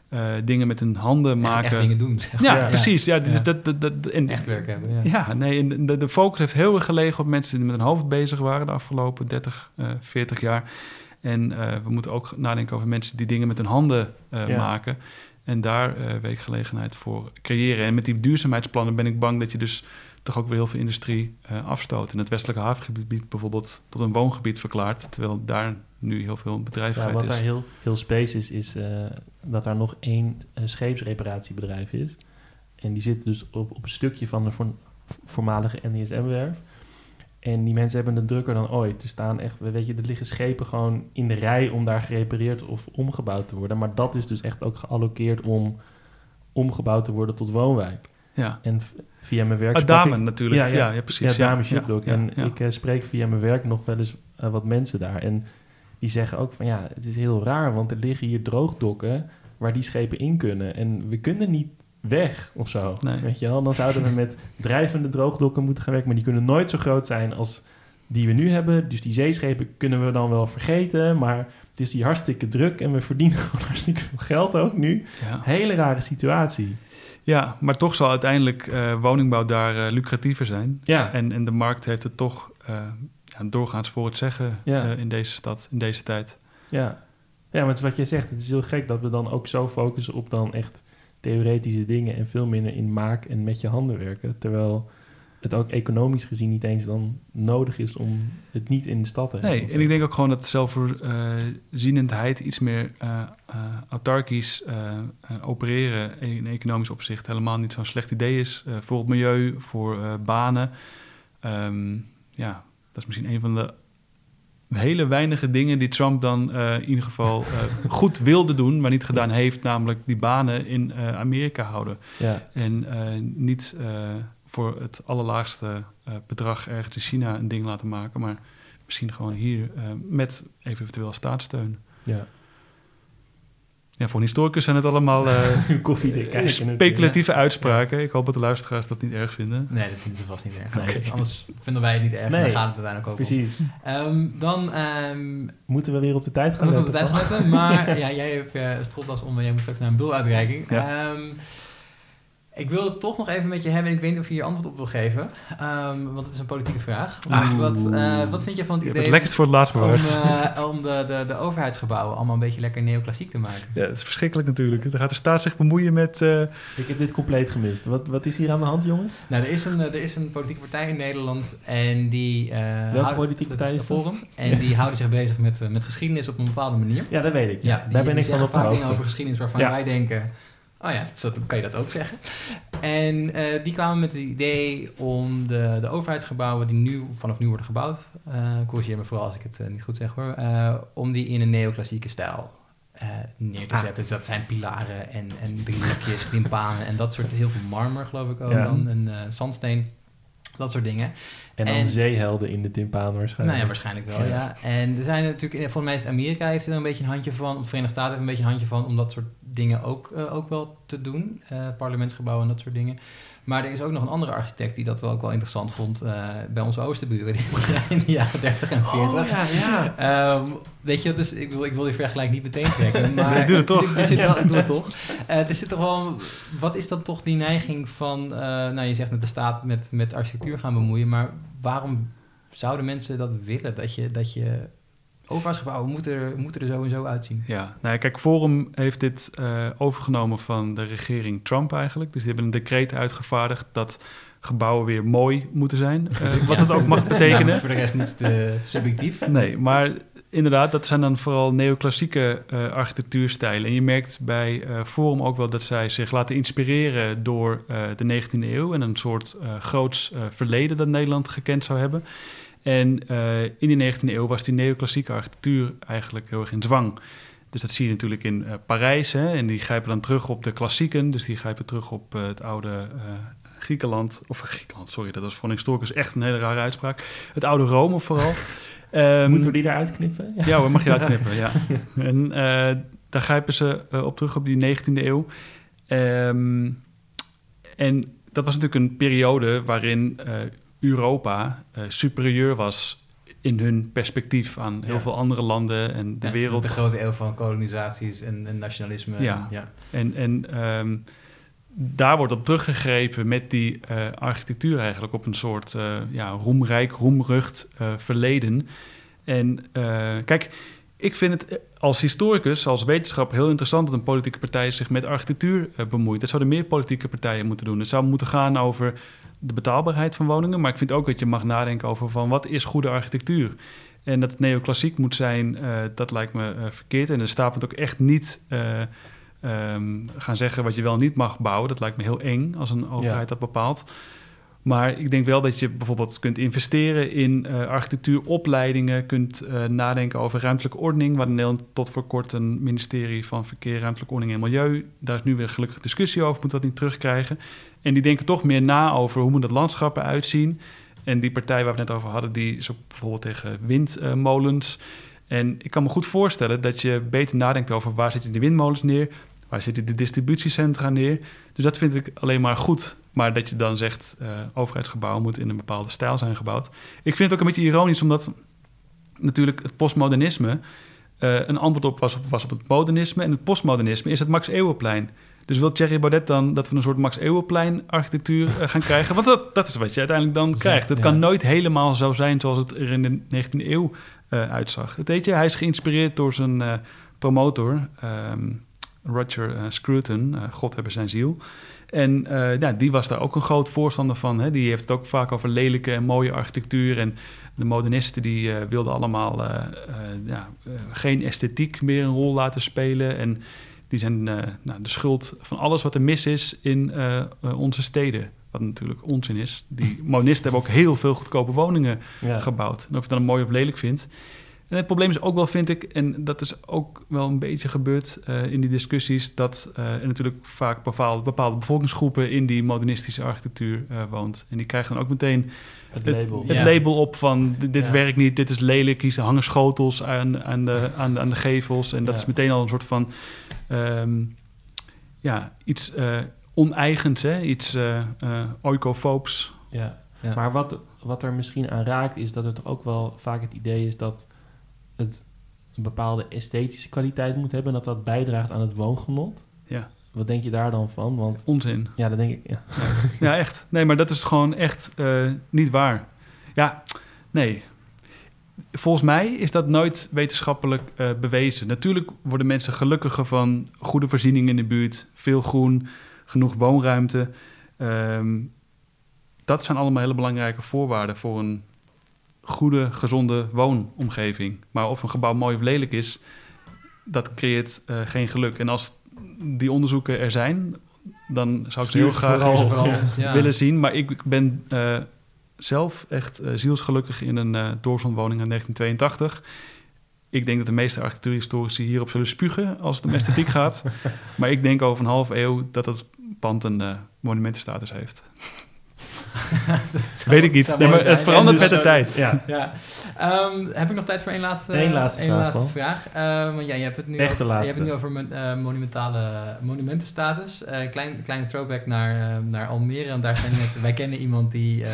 uh, dingen met hun handen maken. Echt dingen doen. Zeg. Ja, ja, precies. Ja, ja. Dat, dat, dat, en, echt werk hebben. Ja, ja nee, en de, de, focus heeft heel erg gelegen op mensen die met hun hoofd bezig waren de afgelopen 30, uh, 40 jaar. En uh, we moeten ook nadenken over mensen die dingen met hun handen maken. En daar werkgelegenheid voor creëren. En met die duurzaamheidsplannen ben ik bang dat je dus toch ook weer heel veel industrie afstoot. En het westelijke havengebied bijvoorbeeld tot een woongebied verklaart. Terwijl daar nu heel veel bedrijvigheid ja, wat daar heel, heel space is, is uh, dat daar nog één uh, scheepsreparatiebedrijf is. En die zit dus op, op een stukje van de voormalige NDSM-werf. En die mensen hebben het drukker dan ooit. Er staan echt, weet je, er liggen schepen gewoon in de rij om daar gerepareerd of omgebouwd te worden. Maar dat is dus echt ook geallokeerd om omgebouwd te worden tot woonwijk. Ja. En via mijn werk... Ah, sprak Damen ik- natuurlijk. Ja, Ja, ja. ja, precies. Ja, Damen Shiplock. ja, en ik eh, spreek via mijn werk nog wel eens eh, wat mensen daar. En die zeggen ook van ja, het is heel raar, want er liggen hier droogdokken waar die schepen in kunnen. En we kunnen niet weg of zo. Nee. Weet je wel? Dan zouden we met drijvende droogdokken moeten gaan werken, maar die kunnen nooit zo groot zijn als die we nu hebben. Dus die zeeschepen kunnen we dan wel vergeten, maar het is die hartstikke druk en we verdienen gewoon hartstikke veel geld ook nu. Ja. Hele rare situatie. Ja, maar toch zal uiteindelijk eh, woningbouw daar eh, lucratiever zijn. Ja, En, en de markt heeft het toch eh, ja, doorgaans voor het zeggen Ja. eh, in deze stad, in deze tijd. Ja. ja, maar het is wat jij zegt. Het is heel gek dat we dan ook zo focussen op dan echt theoretische dingen en veel minder in maak en met je handen werken. Terwijl het ook economisch gezien niet eens dan nodig is om het niet in de stad te hebben. Nee, en ik denk ook gewoon dat zelfvoorzienendheid, iets meer eh eh, autarkisch eh, eh, opereren in economisch opzicht helemaal niet zo'n slecht idee is. eh, voor het milieu, voor eh, banen. Ehm, ja, is misschien een van de hele weinige dingen die Trump dan eh, in ieder geval eh, goed wilde doen, maar niet gedaan heeft, namelijk die banen in eh, Amerika houden. Ja, En niet voor het allerlaagste bedrag ergens in China een ding laten maken, maar misschien gewoon hier met eventueel staatssteun. ja. Ja, voor een historicus zijn het allemaal eh, Koffie kijken. natuurlijk. speculatieve uitspraken. Ik hoop dat de luisteraars dat niet erg vinden. Nee, dat vinden ze vast niet erg. Nee. Anders vinden wij het niet erg. Nee. Dan gaat het uiteindelijk ook. Precies. Ehm, dan ehm, Moeten we weer op de tijd gaan moeten we op de tijd gaan letten. Maar ja, jij hebt uh, stropdas om en jij moet straks naar een buluitreiking. Ja. Ehm, ik wil het toch nog even met je hebben. Ik weet niet of je hier antwoord op wil geven. Ehm, want het is een politieke vraag. Ah. wat, eh, wat vind je van het Je idee het lekkerst voor het laatst om, bewaard. eh, om de, de, de overheidsgebouwen allemaal een beetje lekker neoclassiek te maken? Ja, dat is verschrikkelijk natuurlijk. Dan gaat de staat zich bemoeien met... eh, Ik heb dit compleet gemist. Wat, wat is hier aan de hand, jongens? Nou, er is een, er is een politieke partij in Nederland en die... eh, houden- politieke partij is? Forum. En die houden zich bezig met, met geschiedenis op een bepaalde manier. Ja, dat weet ik. Ja, die, Daar ben ik van op dingen over geschiedenis waarvan Ja. wij denken... Oh ja, dus kan je dat ook zeggen. En eh, die kwamen met het idee om de, de overheidsgebouwen die nu vanaf nu worden gebouwd... eh corrigeer me vooral als ik het eh, niet goed zeg hoor... om die in een neoclassieke stijl neer te Ah. zetten. Dus dat zijn pilaren en, en driehoekjes, timpanen en dat soort... Heel veel marmer geloof ik ook Ja. dan, en zandsteen... Dat soort dingen. En dan En- zeehelden in de timpaan waarschijnlijk. Nou ja, waarschijnlijk wel, Ja. ja. En er zijn natuurlijk, volgens mij is Amerika heeft er een beetje een handje van, of de Verenigde Staten heeft een beetje een handje van om dat soort dingen ook, eh, ook wel te doen. Eh, parlementsgebouwen en dat soort dingen. Maar er is ook nog een andere architect die dat wel ook wel interessant vond eh, bij onze oosterburen in de jaren 30 en 40. Oh, ja, ja. Ehm, weet je, dus ik wil, ik wil die vergelijking niet meteen trekken. Maar Nee, doe het toch. Er zit wel, ik doe het toch. Eh, er zit toch wel, wat is dan toch die neiging van, eh, nou je zegt dat de staat met, met architectuur gaan bemoeien, maar waarom zouden mensen dat willen? Dat je, dat je overheidsgebouwen moeten er, moeten er zo en zo uitzien. Ja, nou ja, kijk, Forum heeft dit eh, overgenomen van de regering Trump eigenlijk. Dus die hebben een decreet uitgevaardigd dat gebouwen weer mooi moeten zijn. eh, wat Ja. het ook mag Dat is betekenen. voor de rest niet te subjectief. Nee, maar inderdaad, dat zijn dan vooral neoclassieke eh, architectuurstijlen. En je merkt bij eh, Forum ook wel dat zij zich laten inspireren door eh, de 19e eeuw en een soort eh, groots eh, verleden dat Nederland gekend zou hebben. En eh, in die 19e eeuw was die neoclassieke architectuur eigenlijk heel erg in zwang. Dus dat zie je natuurlijk in eh, Parijs. Hè, en die grijpen dan terug op de klassieken. Dus die grijpen terug op eh, het oude Griekenland. Of Griekenland, sorry, dat was voor een historicus echt een hele rare uitspraak. Het oude Rome vooral. Ehm, Moeten we die eruit knippen? Ja. hoor, mag je uitknippen, ja. En daar grijpen ze op terug op die 19e eeuw. Ehm, en dat was natuurlijk een periode waarin Europa eh, superieur was in hun perspectief aan heel Ja. veel andere landen en de Ja, wereld. De grote eeuw van kolonisaties en, en nationalisme. Ja. En, ja. En, en ehm, daar wordt op teruggegrepen met die eh, architectuur eigenlijk op een soort eh, ja, roemrijk, roemrucht verleden. En kijk, ik vind het als historicus, als wetenschapper heel interessant dat een politieke partij zich met architectuur bemoeit. Dat zouden meer politieke partijen moeten doen. Het zou moeten gaan over de betaalbaarheid van woningen, maar ik vind ook dat je mag nadenken over van wat is goede architectuur. En dat het neoclassiek moet zijn, eh, dat lijkt me eh, verkeerd. En de staat moet ook echt niet eh, ehm, gaan zeggen wat je wel niet mag bouwen. Dat lijkt me heel eng als een overheid Ja. dat bepaalt. Maar ik denk wel dat je bijvoorbeeld kunt investeren in uh, architectuuropleidingen, kunt uh, nadenken over ruimtelijke ordening. We Nederland tot voor kort een ministerie van Verkeer, Ruimtelijke Ordening en Milieu. Daar is nu weer gelukkig discussie over, moet dat niet terugkrijgen. En die denken toch meer na over hoe moet dat landschap eruit. En die partij waar we het net over hadden, die is ook bijvoorbeeld tegen windmolens. En ik kan me goed voorstellen dat je beter nadenkt over waar zit je de windmolens neer, waar zitten de distributiecentra neer. Dus dat vind ik alleen maar goed. Maar dat je dan zegt, uh, overheidsgebouwen moeten in een bepaalde stijl zijn gebouwd. Ik vind het ook een beetje ironisch, omdat natuurlijk het postmodernisme uh, een antwoord op was, was op het modernisme. En het postmodernisme is het Max Eeuwenplein. Dus wil Thierry Baudet dan dat we een soort Max Eeuwenplein architectuur uh, gaan krijgen? Want dat, dat is wat je uiteindelijk dan krijgt. Het ja. kan nooit helemaal zo zijn zoals het er in de 19e eeuw uitzag. Het weet je, hij is geïnspireerd door zijn promotor, um, Roger Scruton, God hebben zijn ziel. En uh, ja, die was daar ook een groot voorstander van. Hè. Die heeft het ook vaak over lelijke en mooie architectuur. En de modernisten die uh, wilden allemaal uh, ja, geen esthetiek meer een rol laten spelen. En die zijn nou, de schuld van alles wat er mis is in onze steden. Wat natuurlijk onzin is. Die modernisten hebben ook heel veel goedkope woningen ja. gebouwd. En of je dat dan mooi of lelijk vindt. En het probleem is ook wel, vind ik, en dat is ook wel een beetje gebeurd uh, in die discussies, dat uh, er natuurlijk vaak bepaalde, bepaalde bevolkingsgroepen in die modernistische architectuur uh, woont. En die krijgen dan ook meteen het label, het, ja. label op van dit ja. werkt niet, dit is lelijk, hier hangen schotels aan, aan, de, aan, de, aan de gevels. En dat ja. is meteen al een soort van, um, ja, iets oneigens, hè? iets oikofoobs. Ja. maar wat, wat er misschien aan raakt, is dat er toch ook wel vaak het idee is dat het een bepaalde esthetische kwaliteit moet hebben... en dat dat bijdraagt aan het woongenot. Ja. Wat denk je daar dan van? Want, Onzin. Ja, dat denk ik. Ja, ja echt. Nee, maar dat is gewoon echt uh, niet waar. Ja, nee. Volgens mij is dat nooit wetenschappelijk uh, bewezen. Natuurlijk worden mensen gelukkiger van goede voorzieningen in de buurt... veel groen, genoeg woonruimte... Um, dat zijn allemaal hele belangrijke voorwaarden voor een goede, gezonde woonomgeving. Maar of een gebouw mooi of lelijk is, dat creëert uh, geen geluk. En als die onderzoeken er zijn, dan zou ik ze heel graag vooral, ja. willen zien. Maar ik ben uh, zelf echt uh, zielsgelukkig in een uh, doorzonwoning in 1982. Ik denk dat de meeste architectuurhistorici hierop zullen spugen als het om esthetiek gaat. Maar ik denk over een half eeuw dat het pand een monumentenstatus heeft. Weet ik niet. Nee, maar het verandert dus met de tijd. Ja. ja. Um, heb ik nog tijd voor één laatste, Eén laatste één vraag? Laatste vraag. Um, want ja, je hebt het nu Echt de over, je hebt het nu over uh, monumentale monumentenstatus. Uh, klein, kleine throwback naar, uh, naar Almere. En daar zijn net, wij kennen iemand die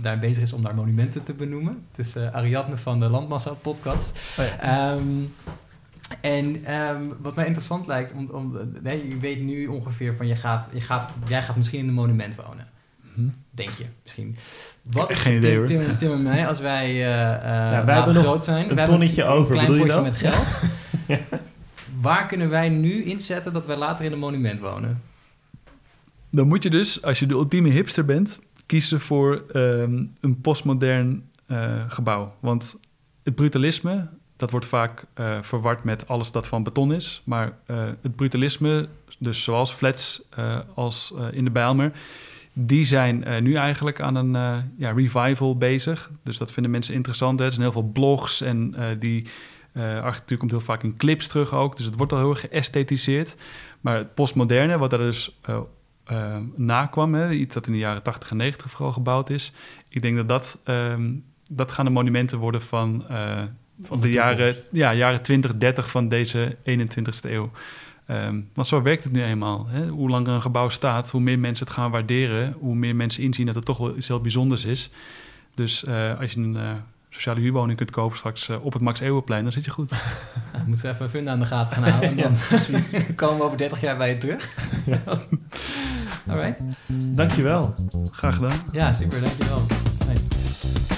daar bezig is om daar monumenten te benoemen. Het is Ariadne van de Landmassa podcast. Oh ja. um, en um, wat mij interessant lijkt, om, om, nee, je weet nu ongeveer van je gaat, je gaat, jij gaat misschien in een monument wonen. Denk je misschien. Wat is Geen idee, hoor. Tim, Tim, en mij als wij, uh, ja, wij hebben nog groot zijn? een tonnetje hebben over, een klein potje met geld. ja. Waar kunnen wij nu inzetten dat wij later in een monument wonen? Dan moet je dus, als je de ultieme hipster bent, kiezen voor um, een postmodern uh, gebouw. Want het brutalisme, dat wordt vaak uh, verward met alles dat van beton is. Maar uh, het brutalisme, dus zoals flats als in de Bijlmer, die zijn uh, nu eigenlijk aan een uh, ja, revival bezig. Dus dat vinden mensen interessant. Hè. Er zijn heel veel blogs en uh, die architectuur komt heel vaak in clips terug ook. Dus het wordt al heel erg geësthetiseerd. Maar het postmoderne, wat er dus nakwam, hè, iets dat in de jaren 80 en 90 vooral gebouwd is. Ik denk dat dat, um, dat gaan de monumenten worden van, van de, de jaren, ja, jaren 20, 30 van deze 21ste eeuw. Um, want zo werkt het nu eenmaal. Hè? Hoe langer een gebouw staat, hoe meer mensen het gaan waarderen, hoe meer mensen inzien dat het toch wel iets heel bijzonders is. Dus uh, als je een uh, sociale huurwoning kunt kopen straks uh, op het Max Eeuwenplein, dan zit je goed. Ja, moeten we even vinden aan de gaten gaan houden. En dan ja. komen we over 30 jaar bij je terug. Ja. Alright. Dankjewel. Graag gedaan. Ja, super. Dankjewel. Hey.